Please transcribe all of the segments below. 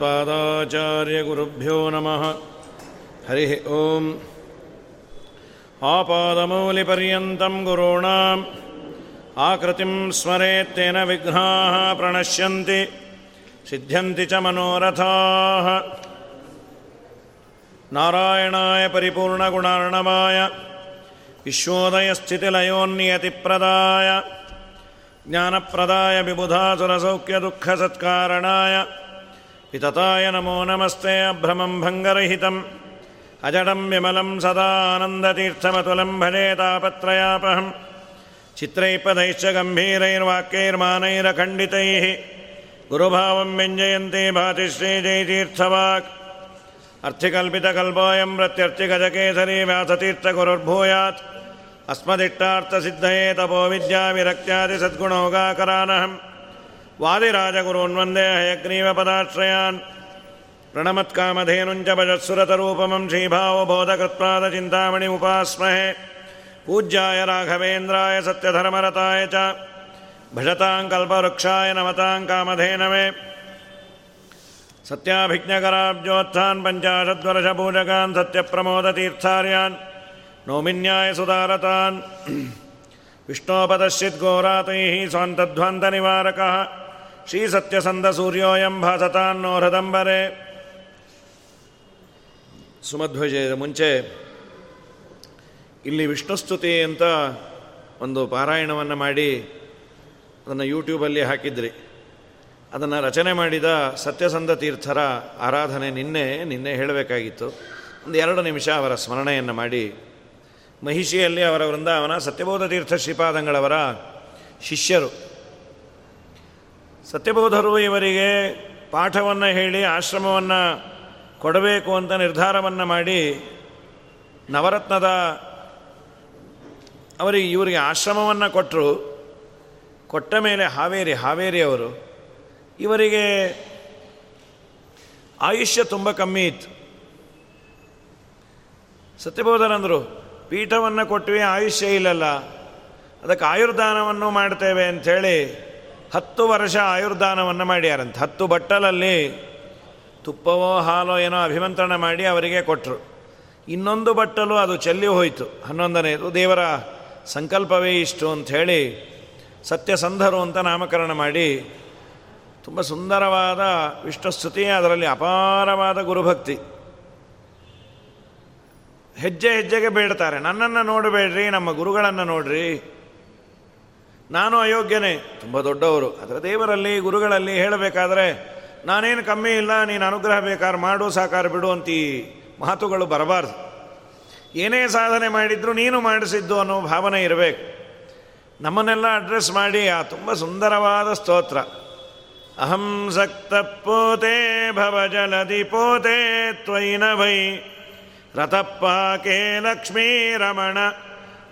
पादाचार्यगुरुभ्यो नमः हरिः ॐ आपादमौलिपर्यन्तं गुरूणाम् आकृतिं स्मरेत्तेन विघ्नाः प्रणश्यन्ति सिद्ध्यन्ति च मनोरथाः नारायणाय परिपूर्णगुणार्णवाय विश्वोदयस्थितिलयोन्नियतिप्रदाय ज्ञानप्रदाय विबुधासुरसौख्यदुःखसत्कारणाय वितताय नमो नमस्ते अभ्रमं भङ्गरहितम्। अजडं विमलं सदा आनन्दतीर्थमतुलं भजे तापत्रयापहं चित्रैपदैश्च गम्भीरैर्वाक्यैर्मानैरखण्डितैः। गुरुभावं व्यञ्जयन्ते भाति श्रीजयतीर्थवाक् अर्थिकल्पितकल्पोऽयं प्रत्यर्थिगजकेसरी व्यासतीर्थगुरुर्भूयात्। अस्मदिष्टार्थसिद्धये तपो विद्याविरक्त्यादिसद्गुणोगाकरानहम् वादिराजगुरून्वन्दे हयग्रीवपदाश्रयान् प्रणमत्कामधेनुञ्च भजत्सुरतरूपमं श्रीभावबोधकृत्पादचिन्तामणिमुपास्महे पूज्याय राघवेन्द्राय सत्यधर्मरताय च भजतां कल्पवृक्षाय नमतां कामधेनवे सत्याभिज्ञकराब्जोत्थान् पञ्चाशद्वर्षपूजकान् सत्यप्रमोदतीर्थार्यान् नौमिन्यायसुधारतान् विष्णोपदश्चिद्घोरातैः स्वान्तध्वान्तनिवारकः। ಶ್ರೀಸತ್ಯಸಂಧ ಭಾಸತಾನ್ನೋ ಹೃದಂಬರೆ. ಸುಮಧ್ವಜಯದ ಮುಂಚೆ ಇಲ್ಲಿ ವಿಷ್ಣುಸ್ತುತಿ ಅಂತ ಒಂದು ಪಾರಾಯಣವನ್ನು ಮಾಡಿ ಅದನ್ನು ಯೂಟ್ಯೂಬಲ್ಲಿ ಹಾಕಿದ್ರಿ. ಅದನ್ನು ರಚನೆ ಮಾಡಿದ ಸತ್ಯಸಂಧ ತೀರ್ಥರ ಆರಾಧನೆ ನಿನ್ನೆ ನಿನ್ನೆ ಹೇಳಬೇಕಾಗಿತ್ತು. ಒಂದು ಎರಡು ನಿಮಿಷ ಅವರ ಸ್ಮರಣೆಯನ್ನು ಮಾಡಿ. ಮಹಿಷಿಯಲ್ಲಿ ಅವರ ವೃಂದಾವನ ಸತ್ಯಬೋಧ ತೀರ್ಥ ಶ್ರೀಪಾದಂಗಳವರ ಶಿಷ್ಯರು. ಸತ್ಯಬೋಧರು ಇವರಿಗೆ ಪಾಠವನ್ನು ಹೇಳಿ ಆಶ್ರಮವನ್ನು ಕೊಡಬೇಕು ಅಂತ ನಿರ್ಧಾರವನ್ನು ಮಾಡಿ ನವರತ್ನದ ಅವರಿಗೆ ಇವರಿಗೆ ಆಶ್ರಮವನ್ನು ಕೊಟ್ಟರು ಕೊಟ್ಟ ಮೇಲೆ ಹಾವೇರಿ ಹಾವೇರಿ ಅವರು. ಇವರಿಗೆ ಆಯುಷ್ಯ ತುಂಬ ಕಮ್ಮಿ ಇತ್ತು. ಸತ್ಯಬೋಧರಂದರು, ಪೀಠವನ್ನು ಕೊಟ್ವಿ, ಆಯುಷ್ಯ ಇಲ್ಲಲ್ಲ. ಅದಕ್ಕೆ ಆಯುರ್ದಾನವನ್ನು ಮಾಡ್ತೇವೆ ಅಂಥೇಳಿ ಹತ್ತು ವರ್ಷ ಆಯುರ್ದಾನವನ್ನು ಮಾಡ್ಯಾರಂತೆ. ಹತ್ತು ಬಟ್ಟಲಲ್ಲಿ ತುಪ್ಪವೋ ಹಾಲೋ ಏನೋ ಅಭಿಮಂತ್ರಣ ಮಾಡಿ ಅವರಿಗೆ ಕೊಟ್ಟರು ಇನ್ನೊಂದು ಬಟ್ಟಲು ಅದು ಚೆಲ್ಲಿ ಹೋಯಿತು. ಹನ್ನೊಂದನೆಯದು, ದೇವರ ಸಂಕಲ್ಪವೇ ಇಷ್ಟು ಅಂಥೇಳಿ ಸತ್ಯಸಂಧರು ಅಂತ ನಾಮಕರಣ ಮಾಡಿ ತುಂಬ ಸುಂದರವಾದ ವಿಷ್ಣುಸ್ತುತಿ ಅದರಲ್ಲಿ ಅಪಾರವಾದ ಗುರುಭಕ್ತಿ. ಹೆಜ್ಜೆ ಹೆಜ್ಜೆಗೆ ಬೇಡ್ತಾರೆ. ನನ್ನನ್ನು ನೋಡಬೇಡ್ರಿ, ನಮ್ಮ ಗುರುಗಳನ್ನು ನೋಡ್ರಿ. ನಾನು ಅಯೋಗ್ಯನೇ. ತುಂಬ ದೊಡ್ಡವರು. ಅದರ ದೇವರಲ್ಲಿ, ಗುರುಗಳಲ್ಲಿ ಹೇಳಬೇಕಾದ್ರೆ, ನಾನೇನು ಕಮ್ಮಿ ಇಲ್ಲ, ನೀನು ಅನುಗ್ರಹ ಬೇಕಾದ್ರೆ ಮಾಡು, ಸಾಕಾರ ಬಿಡು ಅಂತ ಮಾತುಗಳು ಬರಬಾರ್ದು. ಏನೇ ಸಾಧನೆ ಮಾಡಿದ್ರು ನೀನು ಮಾಡಿಸಿದ್ದು ಅನ್ನೋ ಭಾವನೆ ಇರಬೇಕು. ನಮ್ಮನ್ನೆಲ್ಲ ಅಡ್ರೆಸ್ ಮಾಡಿ, ಆ ತುಂಬ ಸುಂದರವಾದ ಸ್ತೋತ್ರ. ಅಹಂ ಸಕ್ತ ಪೋತೆ ಭವ ಜಲದಿ ಪೋತೆ ತ್ವಯಿನ ಭೈ ರಥಪ್ಪ ಕೇ ಲಕ್ಷ್ಮೀ ರಮಣ.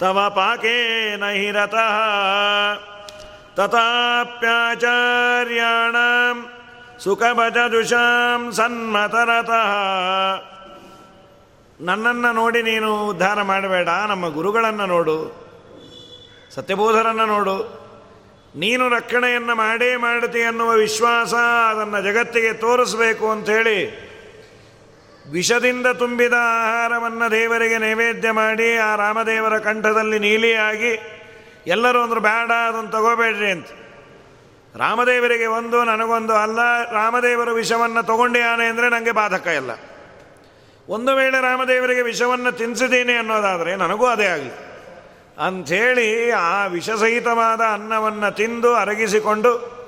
ಪಾಕೆ ನಹಿ ರತಃ ತಥಾಪ್ಯಾಚಾರ್ಯಾಣ ಸುಖಭಜದುಷಾಂ ಸನ್ಮತರತಃ ನನ್ನನ್ನು ನೋಡಿ ನೀನು ಉದ್ಧಾರ ಮಾಡಬೇಡ, ನಮ್ಮ ಗುರುಗಳನ್ನು ನೋಡು, ಸತ್ಯಬೋಧರನ್ನು ನೋಡು. ನೀನು ರಕ್ಷಣೆಯನ್ನು ಮಾಡೇ ಮಾಡುತ್ತಿ ಅನ್ನುವ ವಿಶ್ವಾಸ ಅದನ್ನು ಜಗತ್ತಿಗೆ ತೋರಿಸಬೇಕು ಅಂಥೇಳಿ ವಿಷದಿಂದ ತುಂಬಿದ ಆಹಾರವನ್ನು ದೇವರಿಗೆ ನೈವೇದ್ಯ ಮಾಡಿ ಆ ರಾಮದೇವರ ಕಂಠದಲ್ಲಿ ನೀಲಿಯಾಗಿ, ಎಲ್ಲರೂ ಅಂದರು ಬೇಡ, ಅದನ್ನು ತಗೋಬೇಡ್ರಿ ಅಂತ. ರಾಮದೇವರಿಗೆ ಒಂದು, ನನಗೊಂದು ಅಲ್ಲ, ರಾಮದೇವರು ವಿಷವನ್ನು ತಗೊಂಡಿಯಾನೆ ಅಂದರೆ ನನಗೆ ಬಾಧಕ ಇಲ್ಲ. ಒಂದು ವೇಳೆ ರಾಮದೇವರಿಗೆ ವಿಷವನ್ನು ತಿನ್ನಿಸಿದ್ದೀನಿ ಅನ್ನೋದಾದರೆ ನನಗೂ ಅದೇ ಆಗಲಿ. ಅಂಥೇಳಿ ಆ ವಿಷಸಹಿತವಾದ ಅನ್ನವನ್ನು ತಿಂದು ಅರಗಿಸಿಕೊಂಡು,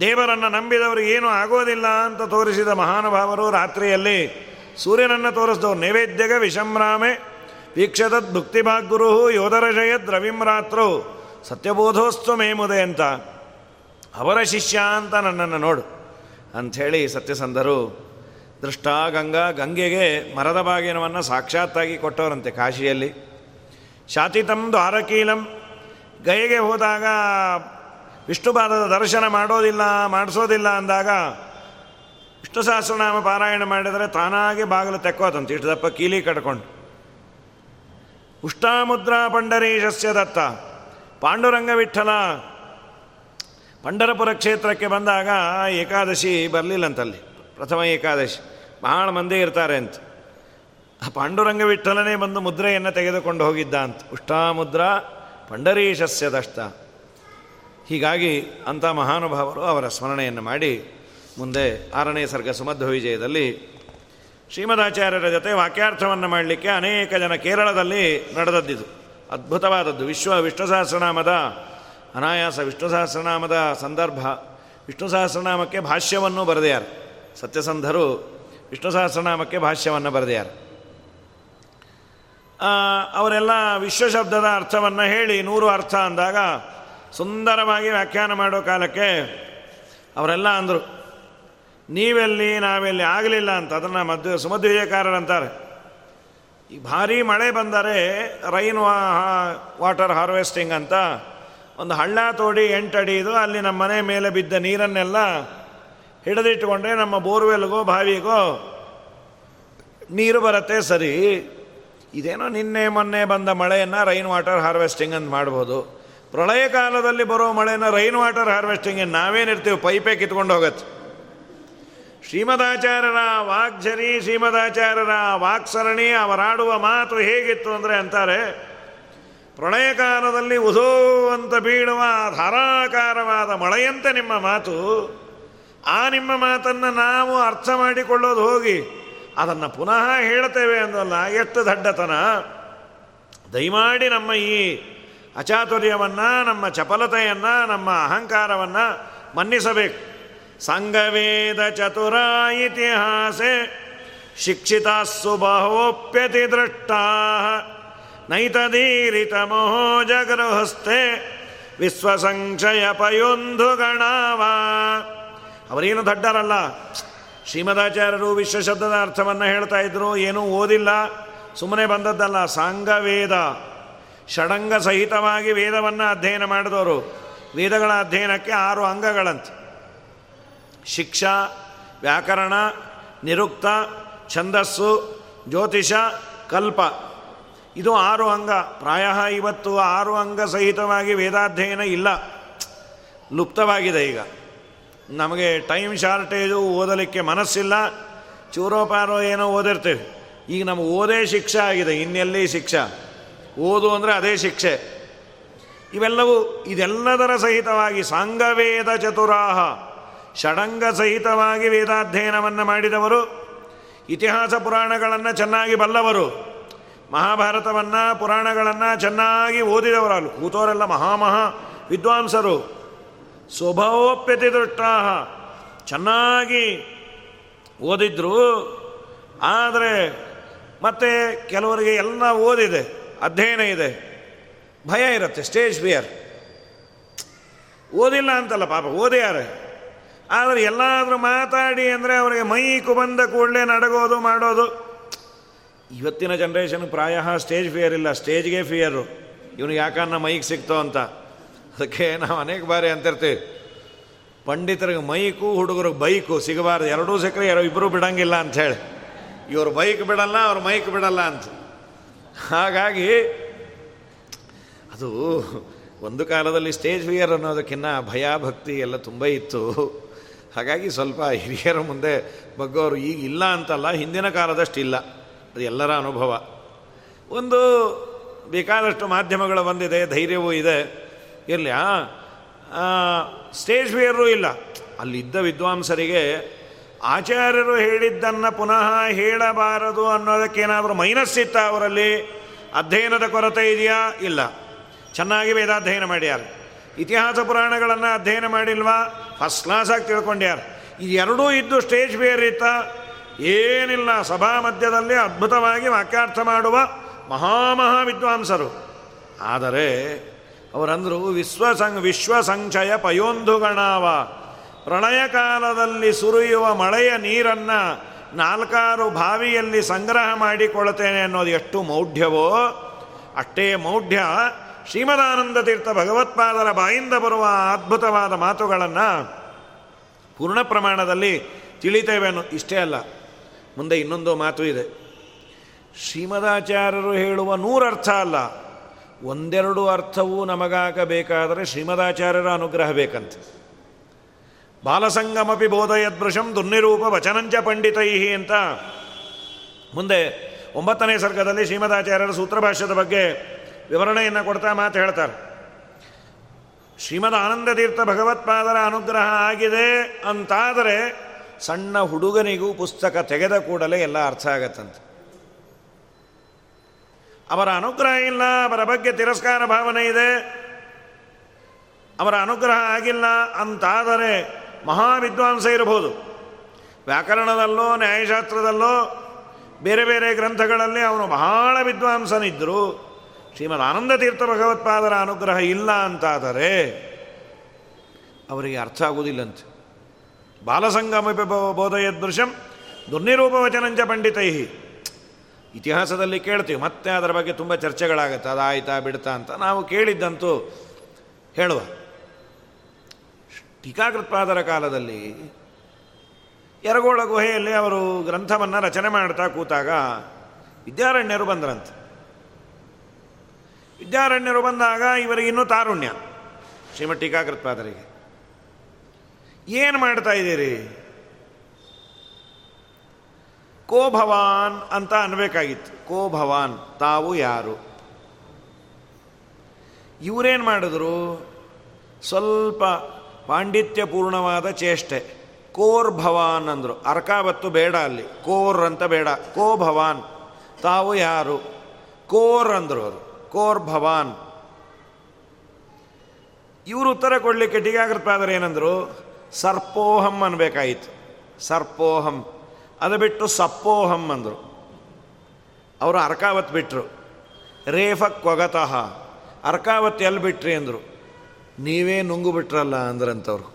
ದೇವರನ್ನು ನಂಬಿದವರು ಏನೂ ಆಗೋದಿಲ್ಲ ಅಂತ ತೋರಿಸಿದ ಮಹಾನುಭಾವರು ರಾತ್ರಿಯಲ್ಲಿ ಸೂರ್ಯನನ್ನು ತೋರಿಸಿದವರು ನೈವೇದ್ಯಗ ವಿಷಮ್ರಾಮೆ, ವೀಕ್ಷತದ್ ಭುಕ್ತಿಭಾಗ್ಗುರು ಯೋಧರಜಯದ್ ರವಿಮ್ರಾತ್ರು ಸತ್ಯಬೋಧೋಸ್ತು ಮೇಮುದೆ ಅಂತ. ಅವರ ಶಿಷ್ಯ ಅಂತ ನನ್ನನ್ನು ನೋಡು, ಅಂಥೇಳಿ ಸತ್ಯಸಂಧರು ದೃಷ್ಟ ಗಂಗಾ ಗಂಗೆಗೆ ಮರದ ಬಾಗಿನವನ್ನು ಸಾಕ್ಷಾತ್ತಾಗಿ ಕೊಟ್ಟವರಂತೆ ಕಾಶಿಯಲ್ಲಿ. ಶಾತಿತಂ ದ್ವಾರಕೀಲಂ, ಗಯೆಗೆ ಹೋದಾಗ ವಿಷ್ಣುಪಾದದ ದರ್ಶನ ಮಾಡೋದಿಲ್ಲ, ಮಾಡಿಸೋದಿಲ್ಲ ಅಂದಾಗ ವಿಷ್ಣು ಸಹಸ್ರನಾಮ ಪಾರಾಯಣ ಮಾಡಿದರೆ ತಾನಾಗೆ ಬಾಗಿಲು ತೆಕ್ಕೋತಂತೆ. ಇಷ್ಟು ದಪ್ಪ ಕೀಲಿ ಕಟ್ಕೊಂಡು. ಉಷ್ಟಾಮುದ್ರಾ ಪಂಡರೀಶಸ್ಯ ದತ್ತ. ಪಾಂಡುರಂಗ ವಿಠಲ. ಪಂಡರಪುರ ಕ್ಷೇತ್ರಕ್ಕೆ ಬಂದಾಗ ಏಕಾದಶಿ ಬರಲಿಲ್ಲಂತಲ್ಲಿ. ಪ್ರಥಮ ಏಕಾದಶಿ. ಬಹಳ ಮಂದಿ ಇರ್ತಾರೆ ಅಂತ. ಪಾಂಡುರಂಗ ವಿಠಲನೇ ಬಂದು ಮುದ್ರೆಯನ್ನು ತೆಗೆದುಕೊಂಡು ಹೋಗಿದ್ದ ಅಂತ. ಉಷ್ಟಾಮುದ್ರ ಪಂಡರೀಶಸ್ಯ ದಷ್ಟ. ಹೀಗಾಗಿ ಅಂಥ ಮಹಾನುಭಾವರು ಅವರ ಸ್ಮರಣೆಯನ್ನು ಮಾಡಿ ಮುಂದೆ ಆರನೇ ಸರ್ಗ ಸುಮಧ್ವ ವಿಜಯದಲ್ಲಿ ಶ್ರೀಮದಾಚಾರ್ಯರ ಜೊತೆ ವಾಕ್ಯಾರ್ಥವನ್ನು ಮಾಡಲಿಕ್ಕೆ ಅನೇಕ ಜನ ಕೇರಳದಲ್ಲಿ ನಡೆದದ್ದಿದು. ಅದ್ಭುತವಾದದ್ದು. ವಿಶ್ವ ವಿಷ್ಣು ಸಹಸ್ರನಾಮದ ಅನಾಯಾಸ ವಿಷ್ಣು ಸಹಸ್ರನಾಮದ ಸಂದರ್ಭ. ವಿಷ್ಣು ಸಹಸ್ರನಾಮಕ್ಕೆ ಭಾಷ್ಯವನ್ನು ಬರೆದೆಯಾರು. ಸತ್ಯಸಂಧರು ವಿಷ್ಣು ಸಹಸ್ರನಾಮಕ್ಕೆ ಭಾಷ್ಯವನ್ನು ಬರೆದೆಯಾರು. ಅವರೆಲ್ಲ ವಿಶ್ವಶಬ್ದದ ಅರ್ಥವನ್ನು ಹೇಳಿ ನೂರು ಅರ್ಥ ಅಂದಾಗ ಸುಂದರವಾಗಿ ವ್ಯಾಖ್ಯಾನ ಮಾಡೋ ಕಾಲಕ್ಕೆ ಅವರೆಲ್ಲ ಅಂದರು. ನೀವೆಲ್ಲಿ, ನಾವೆಲ್ಲಿ ಆಗಲಿಲ್ಲ ಅಂತ ಅದನ್ನು ಮಧ್ಯ ಸುಮಧ್ವಿಜಯಕಾರರಂತಾರೆ ಈ ಭಾರೀ ಮಳೆ ಬಂದರೆ ರೈನ್ ವಾಟರ್ ಹಾರ್ವೆಸ್ಟಿಂಗ್ ಅಂತ ಒಂದು ಹಳ್ಳ ತೋಡಿ ಎಂಟಡಿದು ಅಲ್ಲಿ ನಮ್ಮ ಮನೆ ಮೇಲೆ ಬಿದ್ದ ನೀರನ್ನೆಲ್ಲ ಹಿಡಿದಿಟ್ಟುಕೊಂಡ್ರೆ ನಮ್ಮ ಬೋರ್ವೆಲ್ಗೋ, ಬಾವಿಗೋ ನೀರು ಬರುತ್ತೆ ಸರಿ. ಇದೇನೋ ನಿನ್ನೆ, ಮೊನ್ನೆ ಬಂದ ಮಳೆಯನ್ನು ರೈನ್ ವಾಟರ್ ಹಾರ್ವೆಸ್ಟಿಂಗ್ ಅಂತ ಮಾಡ್ಬೋದು. ಪ್ರಳಯ ಕಾಲದಲ್ಲಿ ಬರೋ ಮಳೆಯನ್ನು ರೈನ್ ವಾಟರ್ ಹಾರ್ವೆಸ್ಟಿಂಗ್ ನಾವೇನಿರ್ತೀವಿ, ಪೈಪೇ ಕಿತ್ಕೊಂಡು ಹೋಗತ್ತೆ. ಶ್ರೀಮದಾಚಾರ್ಯರ ವಾಗ್ಝರಿ ಶ್ರೀಮದಾಚಾರ್ಯರ ವಾಕ್ಸರಣಿ ಅವರಾಡುವ ಮಾತು ಹೇಗಿತ್ತು ಅಂದರೆ ಅಂತಾರೆ ಪ್ರಳಯಕಾಲದಲ್ಲಿ ಉದೋ ಅಂತ ಬೀಳುವ ಧಾರಾಕಾರವಾದ ಮಳೆಯಂತೆ ನಿಮ್ಮ ಮಾತು, ಆ ನಿಮ್ಮ ಮಾತನ್ನು ನಾವು ಅರ್ಥ ಮಾಡಿಕೊಳ್ಳೋದು ಹೋಗಿ, ಅದನ್ನು ಪುನಃ ಹೇಳ್ತೇವೆ ಅಂದಲ್ಲ, ಎಷ್ಟು ದಡ್ಡತನ. ದಯಮಾಡಿ ನಮ್ಮ ಈ ಅಚಾತುರ್ಯವನ್ನು, ನಮ್ಮ ಚಪಲತೆಯನ್ನು, ನಮ್ಮ ಅಹಂಕಾರವನ್ನು ಮನ್ನಿಸಬೇಕು. ಸಂಗವೇದ ಚತುರ ಇತಿಹಾಸೆ ಬಹೋಪ್ಯತಿ ದೃಷ್ಟಾ ನೈತದೀರಿತಮೋಹೋ ಜಗೃಹಸ್ತೆ ವಿಶ್ವಸಂಕ್ಷಯ ಪಯೊಂದು ಗಣಾವ. ಅವರೇನು ದಡ್ಡರಲ್ಲ? ಶ್ರೀಮದಾಚಾರ್ಯರು ವಿಶ್ವಶಬ್ದದ ಅರ್ಥವನ್ನು ಹೇಳ್ತಾ ಇದ್ರು, ಏನೂ ಓದಿಲ್ಲ, ಸುಮ್ಮನೆ ಬಂದದ್ದಲ್ಲ. ಸಾಂಗವೇದ ಷಡಂಗ ಸಹಿತವಾಗಿ ವೇದವನ್ನು ಅಧ್ಯಯನ ಮಾಡಿದವರು. ವೇದಗಳ ಅಧ್ಯಯನಕ್ಕೆ ಆರು ಅಂಗಗಳಂತೆ. ಶಿಕ್ಷಾ, ವ್ಯಾಕರಣ, ನಿರುಕ್ತ, ಛಂದಸ್ಸು, ಜ್ಯೋತಿಷ, ಕಲ್ಪ. ಇದು ಆರು ಅಂಗ. ಪ್ರಾಯ ಇವತ್ತು ಆರು ಅಂಗ ಸಹಿತವಾಗಿ ವೇದಾಧ್ಯಯನ ಇಲ್ಲ. ಲುಪ್ತವಾಗಿದೆ ಈಗ. ನಮಗೆ ಟೈಮ್ ಶಾರ್ಟೇಜು ಓದಲಿಕ್ಕೆ ಮನಸ್ಸಿಲ್ಲ. ಚೂರೋಪಾರೋ ಏನೋ ಓದಿರ್ತೀವಿ. ಈಗ ನಮಗೆ ಓದೇ ಶಿಕ್ಷೆ ಆಗಿದೆ. ಇನ್ನೆಲ್ಲಿ ಶಿಕ್ಷೆ? ಓದು ಅಂದರೆ ಅದೇ ಶಿಕ್ಷೆ. ಇವೆಲ್ಲವೂ ಇದೆಲ್ಲದರ ಸಹಿತವಾಗಿ ಸಾಂಗವೇದ ಚತುರಾಹ. ಷಡಂಗ ಸಹಿತವಾಗಿ ವೇದಾಧ್ಯಯನವನ್ನು ಮಾಡಿದವರು, ಇತಿಹಾಸ ಪುರಾಣಗಳನ್ನು ಚೆನ್ನಾಗಿ ಬಲ್ಲವರು, ಮಹಾಭಾರತವನ್ನು, ಪುರಾಣಗಳನ್ನು ಚೆನ್ನಾಗಿ ಓದಿದವರು ಕೂತೋರೆಲ್ಲ ಮಹಾಮಹಾ ವಿದ್ವಾಂಸರು. ಸ್ವಭಾವೋಪ್ಯತಿ ದೃಷ್ಟಾಹ ಚೆನ್ನಾಗಿ ಓದಿದ್ರು, ಆದರೆ ಮತ್ತೆ ಕೆಲವರಿಗೆ ಎಲ್ಲ ಓದಿದೆ, ಅಧ್ಯಯನ ಇದೆ. ಭಯ ಇರುತ್ತೆ, ಸ್ಟೇಜ್ ಫಿಯರ್. ಓದಿಲ್ಲ ಅಂತಲ್ಲ ಪಾಪ ಓದ್ಯಾರೆ ಆದರೆ ಎಲ್ಲಾದರೂ ಮಾತಾಡಿ ಅಂದರೆ ಅವರಿಗೆ ಮೈಕು ಬಂದ ಕೂಡಲೇ ನಡಗೋದು ಮಾಡೋದು. ಇವತ್ತಿನ ಜನ್ರೇಷನ್ ಪ್ರಾಯ ಸ್ಟೇಜ್ ಫಿಯರ್ ಇಲ್ಲ ಸ್ಟೇಜ್ಗೆ ಫಿಯರು ಇವನು ಯಾಕನ್ನ ಮೈಕ್ ಸಿಕ್ತೋ ಅಂತ. ಅದಕ್ಕೆ ನಾವು ಅನೇಕ ಬಾರಿ ಅಂತಿರ್ತೀವಿ. ಪಂಡಿತರಿಗೆ ಮೈಕು, ಹುಡುಗರಿಗೆ ಬೈಕು ಸಿಗಬಾರ್ದು. ಎರಡೂ ಸಿಕ್ಕರೆ ಯಾರೋ ಇಬ್ಬರು ಬಿಡಂಗಿಲ್ಲ ಅಂಥೇಳಿ ಇವರು ಬೈಕ್ ಬಿಡಲ್ಲ, ಅವ್ರು ಮೈಕ್ ಬಿಡಲ್ಲ ಅಂತ. ಹಾಗಾಗಿ ಅದು ಒಂದು ಕಾಲದಲ್ಲಿ ಸ್ಟೇಜ್ ಫಿಯರ್ ಅನ್ನೋದಕ್ಕಿಂತ ಭಯ ಭಕ್ತಿ ಎಲ್ಲ ತುಂಬ ಇತ್ತು. ಹಾಗಾಗಿ ಸ್ವಲ್ಪ ಹಿರಿಯರ ಮುಂದೆ ಬಗ್ಗೋರು, ಈಗ ಇಲ್ಲ ಅಂತಲ್ಲ, ಹಿಂದಿನ ಕಾಲದಷ್ಟು ಇಲ್ಲ ಅದು ಎಲ್ಲರ ಅನುಭವ. ಒಂದು ಬೇಕಾದಷ್ಟು ಮಾಧ್ಯಮಗಳು ಬಂದಿದೆ ಧೈರ್ಯವೂ ಇದೆ. ಇರಲಿ ಸ್ಟೇಜ್ ಫಿಯರೂ ಇಲ್ಲ. ಅಲ್ಲಿದ್ದ ವಿದ್ವಾಂಸರಿಗೆ ಆಚಾರ್ಯರು ಹೇಳಿದ್ದನ್ನು ಪುನಃ ಹೇಳಬಾರದು ಅನ್ನೋದಕ್ಕೇನಾದರೂ ಮೈನಸ್ ಇತ್ತ ಅವರಲ್ಲಿ? ಅಧ್ಯಯನದ ಕೊರತೆ ಇದೆಯಾ? ಇಲ್ಲ. ಚೆನ್ನಾಗಿ ವೇದಾಧ್ಯಯನ ಮಾಡ್ಯಾರ. ಇತಿಹಾಸ ಪುರಾಣಗಳನ್ನು ಅಧ್ಯಯನ ಮಾಡಿಲ್ವಾ? ಫಸ್ಟ್ ಕ್ಲಾಸಾಗಿ ತಿಳ್ಕೊಂಡ್ಯಾರ. ಇದು ಎರಡೂ ಇದ್ದು ಸ್ಟೇಜ್ ಬೇರೆ ಏನಿಲ್ಲ, ಸಭಾ ಮಧ್ಯದಲ್ಲಿ ಅದ್ಭುತವಾಗಿ ವಾಕ್ಯಾರ್ಥ ಮಾಡುವ ಮಹಾಮಹಾ ವಿದ್ವಾಂಸರು ಆದರೆ, ಅವರಂದರು ವಿಶ್ವಸಂ ವಿಶ್ವಸಂಚಯ ಪಯೋಂಧುಗಣಾವ. ಪ್ರಳಯ ಕಾಲದಲ್ಲಿ ಸುರಿಯುವ ಮಳೆಯ ನೀರನ್ನು ನಾಲ್ಕಾರು ಬಾವಿಯಲ್ಲಿ ಸಂಗ್ರಹ ಮಾಡಿಕೊಳ್ಳುತ್ತೇನೆ ಅನ್ನೋದು ಎಷ್ಟು ಮೌಢ್ಯವೋ? ಅಷ್ಟೇ ಮೌಢ್ಯ ಶ್ರೀಮದಾನಂದ ತೀರ್ಥ ಭಗವತ್ಪಾದರ ಬಾಯಿಂದ ಬರುವ ಅದ್ಭುತವಾದ ಮಾತುಗಳನ್ನು ಪೂರ್ಣ ಪ್ರಮಾಣದಲ್ಲಿ ತಿಳಿತೇವೆ ಅನ್ನೋ ಇಷ್ಟೇ ಅಲ್ಲ. ಮುಂದೆ ಇನ್ನೊಂದು ಮಾತು ಇದೆ. ಶ್ರೀಮದಾಚಾರ್ಯರು ಹೇಳುವ ನೂರರ್ಥ ಅಲ್ಲ. ಒಂದೆರಡು ಅರ್ಥವೂ ನಮಗಾಗಬೇಕಾದರೆ ಶ್ರೀಮದಾಚಾರ್ಯರ ಅನುಗ್ರಹ ಬೇಕಂತೆ. ಬಾಲಸಂಗಮಪಿ ಬೋಧಯದೃಶಂ ದುರ್ನಿರೂಪ ವಚನಂಚ ಪಂಡಿತೈ ಅಂತ. ಮುಂದೆ ಒಂಬತ್ತನೇ ಸರ್ಗದಲ್ಲಿ ಶ್ರೀಮದಾಚಾರ್ಯರ ಸೂತ್ರಭಾಷ್ಯದ ಬಗ್ಗೆ ವಿವರಣೆಯನ್ನು ಕೊಡ್ತಾ ಮಾತು ಹೇಳ್ತಾರೆ. ಶ್ರೀಮದ್ ಆನಂದ ತೀರ್ಥ ಭಗವತ್ಪಾದರ ಅನುಗ್ರಹ ಆಗಿದೆ ಅಂತಾದರೆ ಸಣ್ಣ ಹುಡುಗನಿಗೂ ಪುಸ್ತಕ ತೆಗೆದ ಕೂಡಲೇ ಎಲ್ಲ ಅರ್ಥ ಆಗತ್ತಂತೆ. ಅವರ ಅನುಗ್ರಹ ಇಲ್ಲ, ಅವರ ಬಗ್ಗೆ ತಿರಸ್ಕಾರ ಭಾವನೆ ಇದೆ. ಅವರ ಅನುಗ್ರಹ ಆಗಿಲ್ಲ ಅಂತಾದರೆ ಮಹಾವಿದ್ವಾಂಸ ಇರಬಹುದು. ವ್ಯಾಕರಣದಲ್ಲೋ, ನ್ಯಾಯಶಾಸ್ತ್ರದಲ್ಲೋ, ಬೇರೆ ಬೇರೆ ಗ್ರಂಥಗಳಲ್ಲಿ ಅವನು ಬಹಳ ವಿದ್ವಾಂಸನಿದ್ದರು ಶ್ರೀಮದ್ ಆನಂದ ತೀರ್ಥ ಭಗವತ್ಪಾದರ ಅನುಗ್ರಹ ಇಲ್ಲ ಅಂತಾದರೆ ಅವರಿಗೆ ಅರ್ಥ ಆಗುವುದಿಲ್ಲಂತೆ. ಬಾಲಸಂಗಮ ಬೋಧಯದೃಶಂ ದುರ್ನಿರೂಪವಚನಂಚ ಪಂಡಿತೈ ಇತಿಹಾಸದಲ್ಲಿ ಕೇಳ್ತೀವಿ, ಮತ್ತೆ ಅದರ ಬಗ್ಗೆ ತುಂಬ ಚರ್ಚೆಗಳಾಗತ್ತೆ, ಅದಾಯ್ತಾ ಬಿಡ್ತಾ ಅಂತ. ನಾವು ಕೇಳಿದ್ದಂತೂ ಹೇಳುವ, ಟೀಕಾಕೃತ್ಪಾದರ ಕಾಲದಲ್ಲಿ ಎರಗೋಳ ಗುಹೆಯಲ್ಲಿ ಅವರು ಗ್ರಂಥವನ್ನು ರಚನೆ ಮಾಡ್ತಾ ಕೂತಾಗ ವಿದ್ಯಾರಣ್ಯರು ಬಂದ್ರಂತೆ. ವಿದ್ಯಾರಣ್ಯರು ಬಂದಾಗ ಇವರಿಗಿನ್ನೂ ತಾರುಣ್ಯ. ಶ್ರೀಮಠ್ ಟೀಕಾಕೃತ್ಪಾದರಿಗೆ. ಏನು ಮಾಡ್ತಾ ಇದ್ದೀರಿ? ಕೋ ಭವಾನ್ ಅಂತ ಅನ್ಬೇಕಾಗಿತ್ತು. ಕೋ ಭವಾನ್, ತಾವು ಯಾರು? ಇವರೇನು ಮಾಡಿದ್ರು? ಸ್ವಲ್ಪ ಪಾಂಡಿತ್ಯಪೂರ್ಣವಾದ ಚೇಷ್ಟೆ. ಕೋರ್ ಭವಾನ್ ಅಂದರು. ಅರ್ಕಾವತ್ತು ಬೇಡ ಅಲ್ಲಿ. ಕೋರ್ ಅಂತ ಬೇಡ. ಕೋ ಭವಾನ್, ತಾವು ಯಾರು? ಕೋರ್ ಅಂದರು ಅವರು. ಕೋರ್ ಭವಾನ್. ಇವರು ಉತ್ತರ ಕೊಡಲಿಕ್ಕೆ ಟೀಕಾಕೃತ್ಪಾದರು ಏನಂದರು, ಸರ್ಪೋಹಂ ಅನ್ಬೇಕಾಯಿತು. ಸರ್ಪೋಹಂ. ಅದು ಬಿಟ್ಟು ಸಪ್ಪೋಹಂ ಅಂದರು. ಅವರು ಅರ್ಕಾವತ್ ಬಿಟ್ಟರು ರೇಫ ಕೊಗತಃ ಅರ್ಕಾವತ್ ಎಲ್ಲಿ ಬಿಟ್ರಿ ಅಂದರು. ನೀವೇ ನುಂಗು ಬಿಟ್ರಲ್ಲ ಅಂದ್ರಂಥವ್ರು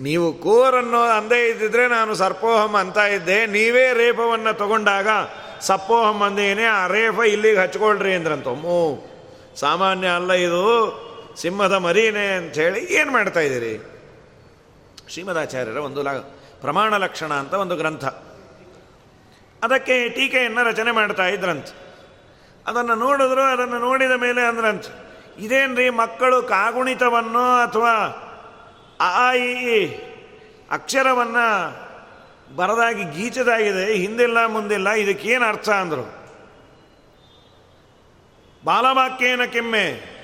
ನೀವು ಕೋರನ್ನು ಅಂದೇ ಇದ್ದಿದ್ರೆ ನಾನು ಸರ್ಪೋಹಂ ಅಂತ ಇದ್ದೆ, ನೀವೇ ರೇಪವನ್ನು ತಗೊಂಡಾಗ ಸಪ್ಪೋಹಂ ಮಂದಿನೇ, ಆ ರೇಫ ಇಲ್ಲಿಗೆ ಹಚ್ಕೊಳ್ರಿ ಅಂದ್ರಂತ. ಮೂ ಸಾಮಾನ್ಯ ಅಲ್ಲ ಇದು, ಸಿಂಹದ ಮರೀನೆ ಹೇಳಿ ಏನು ಮಾಡ್ತಾ ಇದ್ದೀರಿ? ಶ್ರೀಮದಾಚಾರ್ಯರ ಒಂದು ಲ ಪ್ರಮಾಣ ಲಕ್ಷಣ ಅಂತ ಒಂದು ಗ್ರಂಥ. ಅದಕ್ಕೆ ಟೀಕೆಯನ್ನು ರಚನೆ ಮಾಡ್ತಾ ಇದ್ರಂತ. ಅದನ್ನು ನೋಡಿದ್ರು, ಅದನ್ನು ನೋಡಿದ ಮೇಲೆ ಅಂದ್ರಂತ. ಇದೇನ್ರಿ ಮಕ್ಕಳು ಕಾಗುಣಿತವನ್ನು ಅಥವಾ ಆ ಈ ಅಕ್ಷರವನ್ನು ಬರದಾಗಿ ಗೀಚದಾಗಿದೆ, ಹಿಂದಿಲ್ಲ ಮುಂದಿಲ್ಲ, ಇದಕ್ಕೇನು ಅರ್ಥ ಅಂದರು? ಬಾಲವಾಕ್ಯೇನ ಕೆಮ್ಮೆ?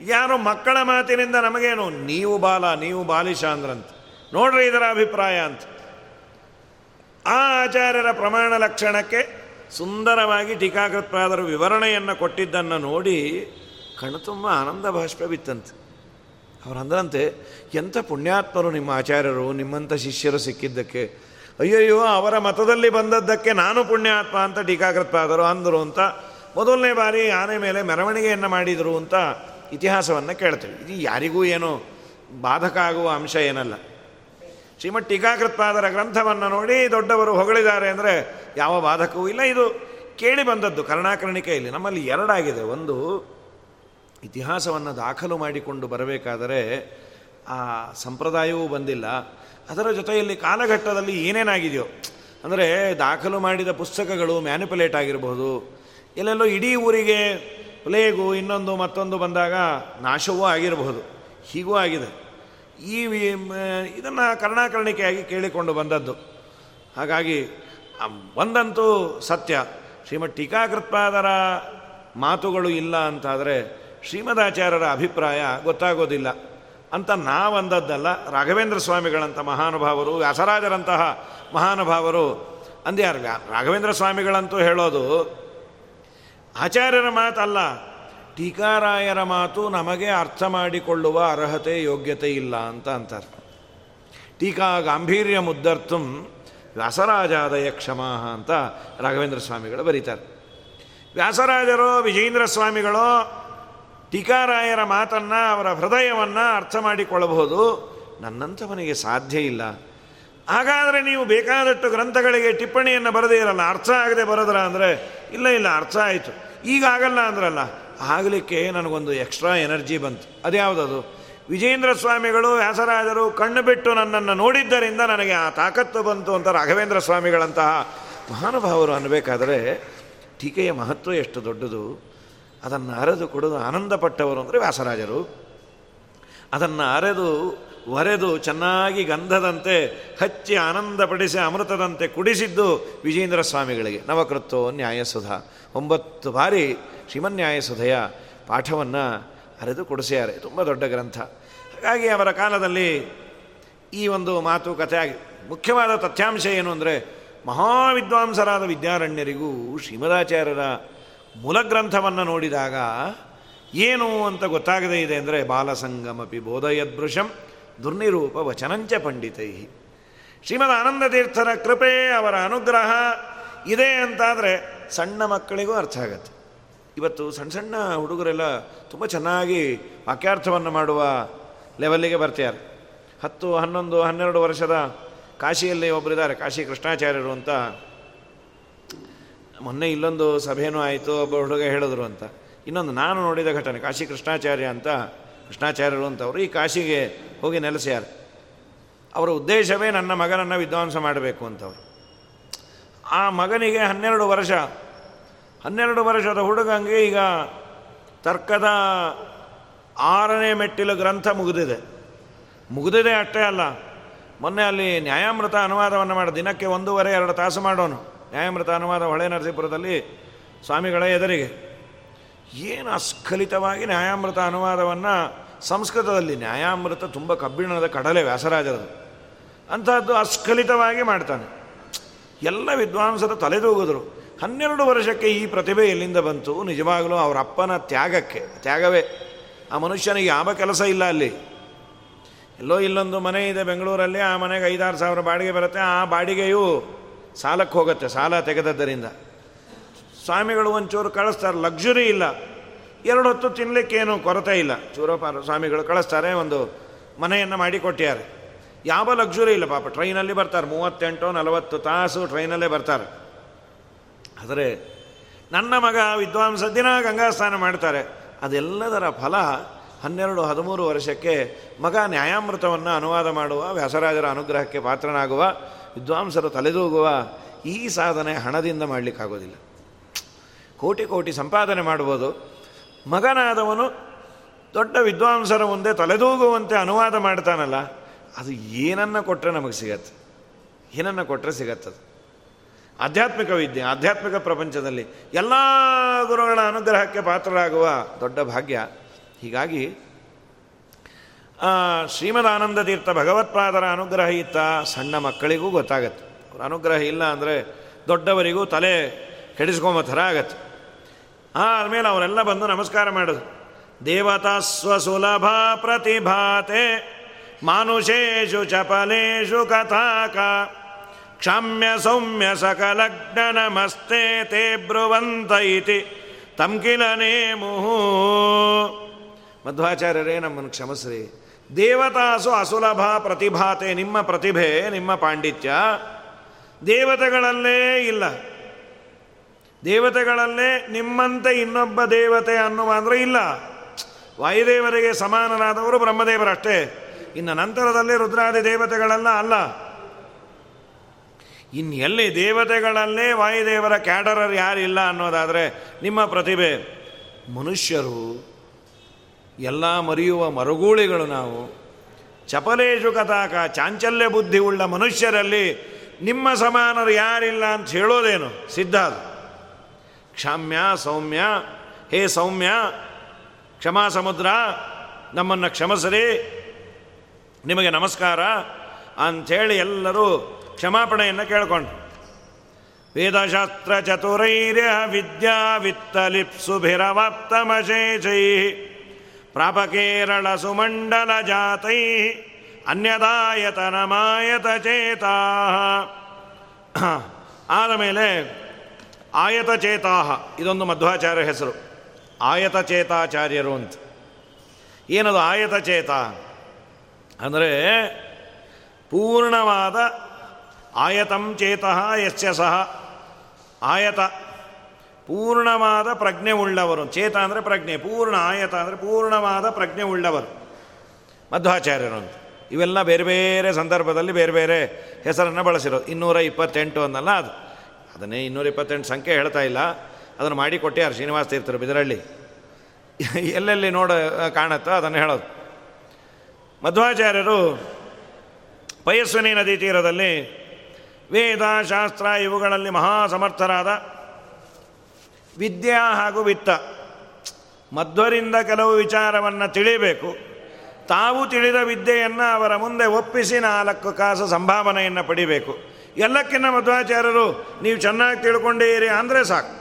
ಯಾರು ಮಕ್ಕಳ ಮಾತಿನಿಂದ ನಮಗೇನು? ನೀವು ಬಾಲ, ನೀವು ಬಾಲಿಶ ಅಂದ್ರಂತ. ನೋಡ್ರಿ ಇದರ ಅಭಿಪ್ರಾಯ ಅಂತ. ಆ ಆಚಾರ್ಯರ ಪ್ರಮಾಣ ಲಕ್ಷಣಕ್ಕೆ ಸುಂದರವಾಗಿ ಟೀಕಾಕೃತ್ಪಾದರು ವಿವರಣೆಯನ್ನು ಕೊಟ್ಟಿದ್ದನ್ನು ನೋಡಿ ಕಣ್ಣು ತುಂಬ ಆನಂದ ಭಾಷ್ಪ ಬಿತ್ತಂತೆ. ಅವರಂದ್ರಂತೆ ಎಂಥ ಪುಣ್ಯಾತ್ಮರು ನಿಮ್ಮ ಆಚಾರ್ಯರು, ನಿಮ್ಮಂಥ ಶಿಷ್ಯರು ಸಿಕ್ಕಿದ್ದಕ್ಕೆ. ಅಯ್ಯಯ್ಯೋ, ಅವರ ಮತದಲ್ಲಿ ಬಂದದ್ದಕ್ಕೆ ನಾನು ಪುಣ್ಯಾತ್ಮ ಅಂತ ಟೀಕಾಕೃತ್ಪಾದರು. ಅಂದರು ಅಂತ ಮೊದಲನೇ ಬಾರಿ ಆನೆ ಮೇಲೆ ಮೆರವಣಿಗೆಯನ್ನು ಮಾಡಿದರು ಅಂತ ಇತಿಹಾಸವನ್ನು ಕೇಳ್ತೇವೆ. ಇದು ಯಾರಿಗೂ ಏನೋ ಬಾಧಕ ಆಗುವ ಅಂಶ ಏನಲ್ಲ. ಶ್ರೀಮಠ್ ಟೀಕಾಕೃತ್ಪಾದರ ಗ್ರಂಥವನ್ನು ನೋಡಿ ದೊಡ್ಡವರು ಹೊಗಳಿದ್ದಾರೆ ಅಂದರೆ ಯಾವ ಬಾಧಕವೂ ಇಲ್ಲ. ಇದು ಕೇಳಿ ಬಂದದ್ದು ಕರ್ಣಾಕರ್ಣಿಕೆಯಲ್ಲಿ ನಮ್ಮಲ್ಲಿ ಎರಡಾಗಿದೆ. ಒಂದು, ಇತಿಹಾಸವನ್ನು ದಾಖಲು ಮಾಡಿಕೊಂಡು ಬರಬೇಕಾದರೆ ಆ ಸಂಪ್ರದಾಯವೂ ಬಂದಿಲ್ಲ. ಅದರ ಜೊತೆಯಲ್ಲಿ ಕಾಲಘಟ್ಟದಲ್ಲಿ ಏನೇನಾಗಿದೆಯೋ, ಅಂದರೆ ದಾಖಲು ಮಾಡಿದ ಪುಸ್ತಕಗಳು ಮ್ಯಾನಿಪುಲೇಟ್ ಆಗಿರಬಹುದು ಎಲ್ಲೆಲ್ಲೋ ಇಡೀ ಊರಿಗೆ ಪ್ಲೇಗು ಇನ್ನೊಂದು ಮತ್ತೊಂದು ಬಂದಾಗ ನಾಶವೂ ಆಗಿರಬಹುದು ಹೀಗೂ ಆಗಿದೆ. ಈ ಇದನ್ನು ಕರ್ಣಾಕರ್ಣಿಕೆಯಾಗಿ ಕೇಳಿಕೊಂಡು ಬಂದದ್ದು. ಹಾಗಾಗಿ ಒಂದಂತೂ ಸತ್ಯ. ಶ್ರೀಮದ್ ಟೀಕಾಕೃತ್ಪಾದರ ಮಾತುಗಳು ಇಲ್ಲ ಅಂತಾದರೆ ಶ್ರೀಮದಾಚಾರ್ಯರ ಅಭಿಪ್ರಾಯ ಗೊತ್ತಾಗೋದಿಲ್ಲ. ಅಂತ ನಾವಂದದ್ದಲ್ಲ. ರಾಘವೇಂದ್ರ ಸ್ವಾಮಿಗಳಂಥ ಮಹಾನುಭಾವರು, ವ್ಯಾಸರಾಜರಂತಹ ಮಹಾನುಭಾವರು. ಅಂದ್ಯಾರು ರಾಘವೇಂದ್ರ ಸ್ವಾಮಿಗಳಂತೂ ಹೇಳೋದು, ಆಚಾರ್ಯರ ಮಾತಲ್ಲ. ಟೀಕಾರಾಯರ ಮಾತು ನಮಗೆ ಅರ್ಥ ಮಾಡಿಕೊಳ್ಳುವ ಅರ್ಹತೆ, ಯೋಗ್ಯತೆ ಇಲ್ಲ ಅಂತ ಅಂತಾರೆ. ಟೀಕಾ ಗಾಂಭೀರ್ಯ ಮುದ್ದರ್ಥಂ ವ್ಯಾಸರಾಜಾದಯ ಕ್ಷಮಾಹ ಅಂತ ರಾಘವೇಂದ್ರ ಸ್ವಾಮಿಗಳು ಬರೀತಾರೆ. ವ್ಯಾಸರಾಜರೋ ವಿಜೇಂದ್ರ ಸ್ವಾಮಿಗಳು ಟೀಕಾರಾಯರ ಮಾತನ್ನು ಅವರ ಹೃದಯವನ್ನು ಅರ್ಥ ಮಾಡಿಕೊಳ್ಳಬಹುದು. ನನ್ನಂಥವನಿಗೆ ಸಾಧ್ಯ ಇಲ್ಲ. ಹಾಗಾದರೆ ನೀವು ಬೇಕಾದಷ್ಟು ಗ್ರಂಥಗಳಿಗೆ ಟಿಪ್ಪಣಿಯನ್ನು ಬರದೇ ಇರಲ್ಲ. ಅರ್ಥ ಆಗದೆ ಬರೋದ್ರ ಅಂದರೆ, ಇಲ್ಲ ಇಲ್ಲ, ಅರ್ಥ ಆಯಿತು. ಈಗ ಆಗಲ್ಲ ಅಂದ್ರಲ್ಲ, ಆಗಲಿಕ್ಕೆ ನನಗೊಂದು ಎಕ್ಸ್ಟ್ರಾ ಎನರ್ಜಿ ಬಂತು. ಅದ್ಯಾವುದದು? ವಿಜೇಂದ್ರ ಸ್ವಾಮಿಗಳು, ವ್ಯಾಸರಾಜರು ಕಣ್ಣು ಬಿಟ್ಟು ನನ್ನನ್ನು ನೋಡಿದ್ದರಿಂದ ನನಗೆ ಆ ತಾಕತ್ತು ಬಂತು ಅಂತ ರಾಘವೇಂದ್ರ ಸ್ವಾಮಿಗಳಂತಹ ಮಹಾನುಭಾವರು ಅನ್ನಬೇಕಾದರೆ ಟೀಕೆಯ ಮಹತ್ವ ಎಷ್ಟು ದೊಡ್ಡದು? ಅದನ್ನು ಅರೆದು ಕೊಡೋದು ಆನಂದಪಟ್ಟವರು ಅಂದರೆ ವ್ಯಾಸರಾಜರು. ಅದನ್ನು ಅರೆದು, ಒರೆದು ಚೆನ್ನಾಗಿ ಗಂಧದಂತೆ ಹಚ್ಚಿ ಆನಂದಪಡಿಸಿ ಅಮೃತದಂತೆ ಕುಡಿಸಿದ್ದು ವಿಜೇಂದ್ರ ಸ್ವಾಮಿಗಳಿಗೆ. ನವಕೃತ್ತೋ ನ್ಯಾಯಸುಧ. ಒಂಬತ್ತು ಬಾರಿ ಶ್ರೀಮನ್ಯಾಯಸುಧೆಯ ಪಾಠವನ್ನು ಅರೆದು ಕೊಡಿಸ್ಯಾರೆ ತುಂಬ ದೊಡ್ಡ ಗ್ರಂಥ. ಹಾಗಾಗಿ ಅವರ ಕಾಲದಲ್ಲಿ ಈ ಒಂದು ಮಾತು ಕಥೆ ಆಗಿ ಮುಖ್ಯವಾದ ತಥ್ಯಾಂಶ ಏನು ಅಂದರೆ ಮಹಾವಿದ್ವಾಂಸರಾದ ವಿದ್ಯಾರಣ್ಯರಿಗೂ ಶ್ರೀಮದಾಚಾರ್ಯರ ಮೂಲಗ್ರಂಥವನ್ನು ನೋಡಿದಾಗ ಏನು ಅಂತ ಗೊತ್ತಾಗದೇ ಇದೆ ಅಂದರೆ ಬಾಲಸಂಗಮಪಿ ಬೋಧಯದೃಶಂ ದುರ್ನಿರೂಪ ವಚನಂಚ ಪಂಡಿತೈ. ಶ್ರೀಮದ್ ಆನಂದ ತೀರ್ಥರ ಕೃಪೆ, ಅವರ ಅನುಗ್ರಹ ಇದೆ ಅಂತಾದರೆ ಸಣ್ಣ ಮಕ್ಕಳಿಗೂ ಅರ್ಥ ಆಗತ್ತೆ. ಇವತ್ತು ಸಣ್ಣ ಸಣ್ಣ ಹುಡುಗರೆಲ್ಲ ತುಂಬ ಚೆನ್ನಾಗಿ ವಾಕ್ಯಾರ್ಥವನ್ನು ಮಾಡುವ ಲೆವೆಲ್ಲಿಗೆ ಬರ್ತಾರೆ ಹತ್ತು, ಹನ್ನೊಂದು, ಹನ್ನೆರಡು ವರ್ಷದ ಕಾಶಿಯಲ್ಲಿ ಒಬ್ಬರಿದ್ದಾರೆ ಕಾಶಿ ಕೃಷ್ಣಾಚಾರ್ಯರು ಅಂತ. ಮೊನ್ನೆ ಇಲ್ಲೊಂದು ಸಭೆಯೂ ಆಯಿತು, ಒಬ್ಬ ಹುಡುಗ ಹೇಳಿದ್ರು ಅಂತ. ಇನ್ನೊಂದು ನಾನು ನೋಡಿದ ಘಟನೆ, ಕಾಶಿ ಕೃಷ್ಣಾಚಾರ್ಯ ಅಂತ, ಕೃಷ್ಣಾಚಾರ್ಯರು ಅಂತವರು ಈ ಕಾಶಿಗೆ ಹೋಗಿ ನೆಲೆಸ್ಯಾರು. ಅವರ ಉದ್ದೇಶವೇ ನನ್ನ ಮಗನನ್ನು ವಿದ್ವಾಂಸ ಮಾಡಬೇಕು ಅಂತವರು ಆ ಮಗನಿಗೆ ಹನ್ನೆರಡು ವರ್ಷ. ಹನ್ನೆರಡು ವರ್ಷದ ಹುಡುಗಂಗೆ ಈಗ ತರ್ಕದ ಆರನೇ ಮೆಟ್ಟಿಲು ಗ್ರಂಥ ಮುಗಿದಿದೆ. ಮುಗಿದಿದೆ ಅಷ್ಟೇ ಅಲ್ಲ, ಮೊನ್ನೆ ಅಲ್ಲಿ ನ್ಯಾಯಾಮೃತ ಅನುವಾದವನ್ನು ಮಾಡಿ, ದಿನಕ್ಕೆ ಒಂದೂವರೆ, ಎರಡು ತಾಸು ಮಾಡೋನು. ನ್ಯಾಯಾಮೃತ ಅನುವಾದ ಹೊಳೆ ನರಸೀಪುರದಲ್ಲಿ ಸ್ವಾಮಿಗಳ ಎದುರಿಗೆ. ಏನು ಅಸ್ಖಲಿತವಾಗಿ ನ್ಯಾಯಾಮೃತ ಅನುವಾದವನ್ನು ಸಂಸ್ಕೃತದಲ್ಲಿ, ನ್ಯಾಯಾಮೃತ ತುಂಬ ಕಬ್ಬಿಣದ ಕಡಲೆ ವ್ಯಾಸರಾಜರದು. ಅಂಥದ್ದು ಅಸ್ಖಲಿತವಾಗಿ ಮಾಡ್ತಾನೆ. ಎಲ್ಲ ವಿದ್ವಾಂಸರು ತಲೆದೂಗಿದ್ರು. ಹನ್ನೆರಡು ವರ್ಷಕ್ಕೆ ಈ ಪ್ರತಿಭೆ ಎಲ್ಲಿಂದ ಬಂತು? ನಿಜವಾಗಲೂ ಅವರ ಅಪ್ಪನ ತ್ಯಾಗಕ್ಕೆ, ತ್ಯಾಗವೇ. ಆ ಮನುಷ್ಯನಿಗೆ ಯಾವ ಕೆಲಸ ಇಲ್ಲ ಅಲ್ಲಿ. ಎಲ್ಲೋ ಇಲ್ಲೊಂದು ಮನೆ ಇದೆ ಬೆಂಗಳೂರಲ್ಲಿ, ಆ ಮನೆಗೆ ಐದಾರು ಸಾವಿರ ಬಾಡಿಗೆ ಬರುತ್ತೆ, ಆ ಬಾಡಿಗೆಯು ಸಾಲಕ್ಕೆ ಹೋಗುತ್ತೆ, ಸಾಲ ತೆಗೆದದ್ದರಿಂದ. ಸ್ವಾಮಿಗಳು ಒಂಚೂರು ಕಳಿಸ್ತಾರೆ ಲಕ್ಸುರಿ ಇಲ್ಲ. ಎರಡು ಹೊತ್ತು ತಿನ್ನಲಿಕ್ಕೇನು ಕೊರತೆ ಇಲ್ಲ. ಚೂರಪಾರ ಸ್ವಾಮಿಗಳು ಕಳಿಸ್ತಾರೆ, ಒಂದು ಮನೆಯನ್ನು ಮಾಡಿಕೊಟ್ಟಿದ್ದಾರೆ ಯಾವ ಲಕ್ಸುರಿ ಇಲ್ಲ ಪಾಪ ಟ್ರೈನಲ್ಲಿ ಬರ್ತಾರೆ, ಮೂವತ್ತೆಂಟು, ನಲವತ್ತು ತಾಸು ಟ್ರೈನಲ್ಲೇ ಬರ್ತಾರೆ. ಆದರೆ, ನನ್ನ ಮಗ ವಿದ್ವಾಂಸ ದಿನ ಗಂಗಾ ಸ್ನಾನ ಮಾಡ್ತಾರೆ. ಅದೆಲ್ಲದರ ಫಲ ಹನ್ನೆರಡು, ಹದಿಮೂರು ವರ್ಷಕ್ಕೆ ಮಗ ನ್ಯಾಯಾಮೃತವನ್ನು ಅನುವಾದ ಮಾಡುವ, ವ್ಯಾಸರಾಜರ ಅನುಗ್ರಹಕ್ಕೆ ಪಾತ್ರನಾಗುವ ವಿದ್ವಾಂಸರು ತಲೆದೂಗುವ ಈ ಸಾಧನೆ ಹಣದಿಂದ ಮಾಡಲಿಕ್ಕಾಗೋದಿಲ್ಲ. ಕೋಟಿ ಕೋಟಿ ಸಂಪಾದನೆ ಮಾಡ್ಬೋದು. ಮಗನಾದವನು ದೊಡ್ಡ ವಿದ್ವಾಂಸರ ಮುಂದೆ ತಲೆದೂಗುವಂತೆ ಅನುವಾದ ಮಾಡ್ತಾನಲ್ಲ, ಅದು ಏನನ್ನು ಕೊಟ್ಟರೆ ನಮಗೆ ಸಿಗತ್ತೆ. ಏನನ್ನು ಕೊಟ್ಟರೆ ಸಿಗತ್ತದು ಆಧ್ಯಾತ್ಮಿಕ ವಿದ್ಯೆ, ಆಧ್ಯಾತ್ಮಿಕ ಪ್ರಪಂಚದಲ್ಲಿ ಎಲ್ಲ ಗುರುಗಳ ಅನುಗ್ರಹಕ್ಕೆ ಪಾತ್ರರಾಗುವ ದೊಡ್ಡ ಭಾಗ್ಯ. ಹೀಗಾಗಿ ಶ್ರೀಮದಾನಂದ ತೀರ್ಥ ಭಗವತ್ಪಾದರ ಅನುಗ್ರಹ ಇತ್ತ ಸಣ್ಣ ಮಕ್ಕಳಿಗೂ ಗೊತ್ತಾಗತ್ತೆ. ಅವ್ರ ಅನುಗ್ರಹ ಇಲ್ಲ ಅಂದರೆ ದೊಡ್ಡವರಿಗೂ ತಲೆ ಕೆಡಿಸ್ಕೊಂಬ ಥರ ಆಗತ್ತೆ. ಆದಮೇಲೆ ಅವರೆಲ್ಲ ಬಂದು ನಮಸ್ಕಾರ ಮಾಡೋದು ದೇವತಾ ಸ್ವಸುಲಭ ಪ್ರತಿಭಾತೆ, ಮಾನುಷೇಶು ಚಪಲೇಶು ಕಥಾಕ, ಕ್ಷಮ್ಯ ಸೌಮ್ಯ ಸಕಲಗ್ನ ನಮಸ್ತೆ ತೇ ಬ್ರುವಂತ ಇತಿ, ತಮ್ಕಿಲನೇ ಮುಹು. ಮಧ್ವಾಚಾರ್ಯರೇ ನಮ್ಮನ್ನು ಕ್ಷಮಸ್ರಿ. ದೇವತಾಸು ಅಸುಲಭ ಪ್ರತಿಭಾತೆ, ನಿಮ್ಮ ಪ್ರತಿಭೆ, ನಿಮ್ಮ ಪಾಂಡಿತ್ಯ. ದೇವತೆಗಳಲ್ಲೇ ಇಲ್ಲ. ದೇವತೆಗಳಲ್ಲೇ ನಿಮ್ಮಂತೆ ಇನ್ನೊಬ್ಬ ದೇವತೆ ಅನ್ನುವ ಅಂದರೆ ಇಲ್ಲ. ವಾಯುದೇವರಿಗೆ ಸಮಾನರಾದವರು ಬ್ರಹ್ಮದೇವರಷ್ಟೇ ಇನ್ನು ನಂತರದಲ್ಲಿ ರುದ್ರಾದಿ ದೇವತೆಗಳೆಲ್ಲ, ಅಲ್ಲ. ಇನ್ನೆಲ್ಲಿ ದೇವತೆಗಳಲ್ಲೇ ವಾಯುದೇವರ ಕ್ಯಾಡರರ್ ಯಾರಿಲ್ಲ ಅನ್ನೋದಾದರೆ ನಿಮ್ಮ ಪ್ರತಿಭೆ. ಮನುಷ್ಯರು ಎಲ್ಲ ಮರೆಯುವ ಮರುಗೂಳಿಗಳು ನಾವು. ಚಪಲೇಶು ಕಥಾಕ ಚಾಂಚಲ್ಯ ಬುದ್ಧಿ ಉಳ್ಳ ಮನುಷ್ಯರಲ್ಲಿ ನಿಮ್ಮ ಸಮಾನರು ಯಾರಿಲ್ಲ ಅಂತ ಹೇಳೋದೇನು? ಸಿದ್ಧ ಅದು. ಕ್ಷಾಮ್ಯ, ಸೌಮ್ಯ, ಹೇ ಸೌಮ್ಯ, ಕ್ಷಮಾ ಸಮುದ್ರ, ನಮ್ಮನ್ನು ಕ್ಷಮಸರಿ, ನಿಮಗೆ ನಮಸ್ಕಾರ ಅಂಥೇಳಿ ಎಲ್ಲರೂ ಕ್ಷಮಾಪಣೆಯನ್ನು ಕೇಳ್ಕೊಂಡು ವೇದಶಾಸ್ತ್ರ ಚತುರೈರ್ಯ ವಿದ್ಯಾ ವಿತ್ತಲಿಪ್ಸುಭಿರವಪ್ತಮಶೇಷೈ ಪ್ರಾಪಕೇರಳ ಸುಮಂಡಲ ಜಾತೈ ಅನ್ಯದಾಯತನಮಾಯತ ಚೇತಾ ಆದಮೇಲೆ ಆಯತಚೇತಾ ಇದೊಂದು ಮಧ್ವಾಚಾರ್ಯ ಹೆಸರು. ಆಯತಚೇತಾಚಾರ್ಯರು ಅಂತ. ಏನದು ಆಯತಚೇತ ಅಂದರೆ ಪೂರ್ಣವಾದ ಆಯತಂ ಚೇತಃ ಯಸ್ಯ ಸಹ. ಆಯತ ಪೂರ್ಣವಾದ ಪ್ರಜ್ಞೆ ಉಳ್ಳವರು. ಚೇತ ಅಂದರೆ ಪ್ರಜ್ಞೆ, ಪೂರ್ಣ ಆಯತ ಅಂದರೆ ಪೂರ್ಣವಾದ ಪ್ರಜ್ಞೆ ಉಳ್ಳವರು. ಮಧ್ವಾಚಾರ್ಯರು ಅಂತ ಇವೆಲ್ಲ ಬೇರೆ ಬೇರೆ ಸಂದರ್ಭದಲ್ಲಿ ಬೇರೆ ಬೇರೆ ಹೆಸರನ್ನು ಬಳಸಿರೋದು. ಇನ್ನೂರ ಇಪ್ಪತ್ತೆಂಟು ಅನ್ನಲ್ಲ ಅದು. ಅದನ್ನೇ ಇನ್ನೂರ ಇಪ್ಪತ್ತೆಂಟು ಸಂಖ್ಯೆ ಹೇಳ್ತಾ ಇಲ್ಲ. ಅದನ್ನು ಮಾಡಿ ಕೊಟ್ಟ್ಯಾರು ಶ್ರೀನಿವಾಸ ತೀರ್ಥರು ಬಿದರಳ್ಳಿ. ಎಲ್ಲೆಲ್ಲಿ ನೋಡ, ಕಾಣುತ್ತೋ ಅದನ್ನು ಹೇಳೋದು. ಮಧ್ವಾಚಾರ್ಯರು ಪಯಸ್ವಿನಿ ನದಿ ತೀರದಲ್ಲಿ ವೇದ ಶಾಸ್ತ್ರ ಇವುಗಳಲ್ಲಿ ಮಹಾ ಸಮರ್ಥರಾದ ವಿದ್ಯಾ ಹಾಗೂ ವಿತ್ತ. ಮಧ್ವರಿಂದ ಕೆಲವು ವಿಚಾರವನ್ನು ತಿಳಿಬೇಕು. ತಾವು ತಿಳಿದ ವಿದ್ಯೆಯನ್ನು ಅವರ ಮುಂದೆ ಒಪ್ಪಿಸಿ ನಾಲ್ಕು ಕಾಸು ಸಂಭಾವನೆಯನ್ನು ಪಡಿಬೇಕು. ಎಲ್ಲಕ್ಕಿಂತ ಮಧ್ವಾಚಾರ್ಯರು, ನೀವು ಚೆನ್ನಾಗಿ ತಿಳ್ಕೊಂಡಿರಿ ಅಂದರೆ ಸಾಕು.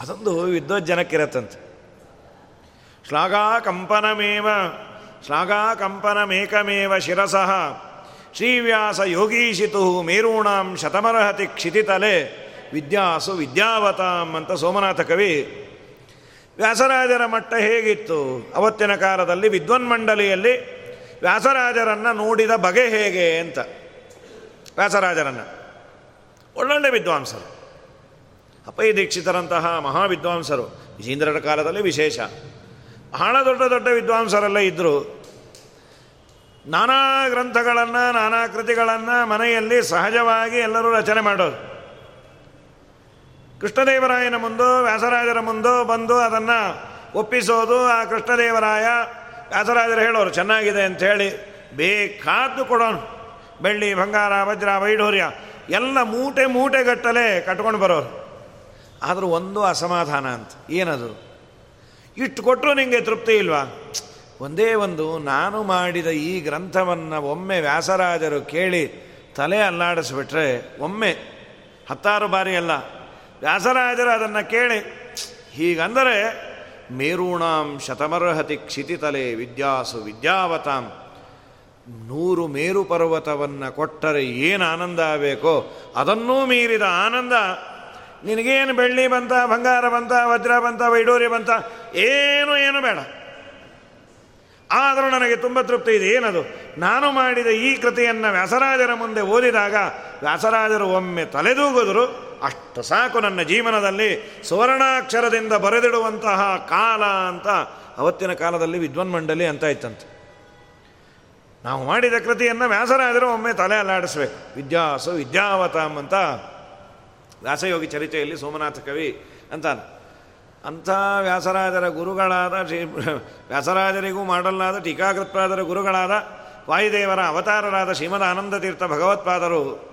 ಅದೊಂದು ವಿದ್ವಜ್ಜನಕ್ಕಿರತ್ತಂತೆ. ಶ್ಲಾಘಾ ಕಂಪನಮೇವ ಶ್ಲಾಘಾ ಕಂಪನಮೇಕಮೇವ ಶಿರಸಃ. ಶ್ರೀವ್ಯಾಸ ಯೋಗೀಶಿತು ಮೇರೂಣಾಂ ಶತಮರಹತಿ ಕ್ಷಿತಿತಲೆ. ವಿದ್ಯಾಸು ವಿದ್ಯಾವತಾಂ ಅಂತ ಸೋಮನಾಥ ಕವಿ ವ್ಯಾಸರಾಜರ ಮಟ್ಟ ಹೇಗಿತ್ತು? ಅವತ್ತಿನ ಕಾಲದಲ್ಲಿ ವಿದ್ವನ್ಮಂಡಲಿಯಲ್ಲಿ ವ್ಯಾಸರಾಜರನ್ನು ನೋಡಿದ ಬಗೆ ಹೇಗೆ ಅಂತ. ವ್ಯಾಸರಾಜರನ್ನು. ಒಳ್ಳೊಳ್ಳೆ ವಿದ್ವಾಂಸರು. ಅಪ್ಪಯ್ಯ ದೀಕ್ಷಿತರಂತಹ ಮಹಾವಿದ್ವಾಂಸರು. ವಿಜೇಂದ್ರರ ಕಾಲದಲ್ಲಿ ವಿಶೇಷ. ಬಹಳ ದೊಡ್ಡ ದೊಡ್ಡ ವಿದ್ವಾಂಸರೆಲ್ಲ ಇದ್ದರು ನಾನಾ ಗ್ರಂಥಗಳನ್ನು, ನಾನಾ ಕೃತಿಗಳನ್ನು ಮನೆಯಲ್ಲಿ ಸಹಜವಾಗಿ ಎಲ್ಲರೂ ರಚನೆ ಮಾಡೋರು. ಕೃಷ್ಣದೇವರಾಯನ ಮುಂದು, ವ್ಯಾಸರಾಜರ ಮುಂದು ಬಂದು ಅದನ್ನು ಒಪ್ಪಿಸೋದು ಆ ಕೃಷ್ಣದೇವರಾಯ ವ್ಯಾಸರಾಜರು ಹೇಳೋರು, ಚೆನ್ನಾಗಿದೆ ಅಂಥೇಳಿ ಬೇಕಾದ್ದು ಕೊಡೋನು. ಬೆಳ್ಳಿ, ಬಂಗಾರ, ವಜ್ರ, ವೈಢೂರ್ಯ ಎಲ್ಲ ಮೂಟೆ ಮೂಟೆಗಟ್ಟಲೆ ಕಟ್ಕೊಂಡು ಬರೋರು. ಆದರೂ ಒಂದು ಅಸಮಾಧಾನ ಅಂತ. ಏನದು? ಇಷ್ಟು ಕೊಟ್ಟರು ನಿಮಗೆ ತೃಪ್ತಿ ಇಲ್ವಾ? ಒಂದೇ ಒಂದು, ನಾನು ಮಾಡಿದ ಈ ಗ್ರಂಥವನ್ನು ಒಮ್ಮೆ ವ್ಯಾಸರಾಜರು ಕೇಳಿ ತಲೆ ಅಲ್ಲಾಡಿಸ್ಬಿಟ್ರೆ ಒಮ್ಮೆ, ಹತ್ತಾರು ಬಾರಿ ಅಲ್ಲ ವ್ಯಾಸರಾಜರು ಅದನ್ನು ಕೇಳಿ, ಹೀಗಂದರೆ, ಮೇರೂಣಾಂ ಶತಮರ್ಹತಿ ಕ್ಷಿತಿತಲೆ ವಿದ್ಯಾಸು ವಿದ್ಯಾವತಾಂ, ನೂರು ಮೇರು ಪರ್ವತವನ್ನು ಕೊಟ್ಟರೆ ಏನು ಆನಂದ ಆಗಬೇಕೋ, ಅದನ್ನೂ ಮೀರಿದ ಆನಂದ, ನಿನಗೇನು ಬೆಳ್ಳಿ ಬಂತ, ಬಂಗಾರ ಬಂತ, ವಜ್ರ ಬಂತ ವೈಡೂರಿ ಬಂತ, ಏನು ಏನು ಬೇಡ. ಆದರೂ ನನಗೆ ತುಂಬ ತೃಪ್ತಿ ಇದೆ, ಏನದು? ನಾನು ಮಾಡಿದ ಈ ಕೃತಿಯನ್ನು ವ್ಯಾಸರಾಜರ ಮುಂದೆ ಓದಿದಾಗ ವ್ಯಾಸರಾಜರು ಒಮ್ಮೆ ತಲೆದೂಗಿದ್ರು ಅಷ್ಟು ಸಾಕು ನನ್ನ ಜೀವನದಲ್ಲಿ ಸುವರ್ಣಾಕ್ಷರದಿಂದ ಬರೆದಿಡುವಂತಹ ಕಾಲ ಅಂತ ಅವತ್ತಿನ ಕಾಲದಲ್ಲಿ ವಿದ್ವನ್ಮಂಡಲಿ ಅಂತ ಇತ್ತಂತೆ. ನಾವು ಮಾಡಿದ ಕೃತಿಯನ್ನು ವ್ಯಾಸರಾಜರು ಒಮ್ಮೆ ತಲೆ ಅಲ್ಲಾಡಿಸ್ಬೇಕು. ವಿದ್ಯಾಸು, ವಿದ್ಯಾವತಾಮ್ ಅಂತ ವ್ಯಾಸಯೋಗಿ ಚರಿತೆಯಲ್ಲಿ ಸೋಮನಾಥ ಕವಿ ಅಂತ ಅಂಥ ವ್ಯಾಸರಾಜರ ಗುರುಗಳಾದ ಶ್ರೀ ವ್ಯಾಸರಾಜರಿಗೂ ಮಾಡಲಾದ ಟೀಕಾಕೃತ್ಪಾದರ ಗುರುಗಳಾದ ವಾಯುದೇವರ ಅವತಾರರಾದ ಶ್ರೀಮದ ಆನಂದ ತೀರ್ಥ ಭಗವತ್ಪಾದರು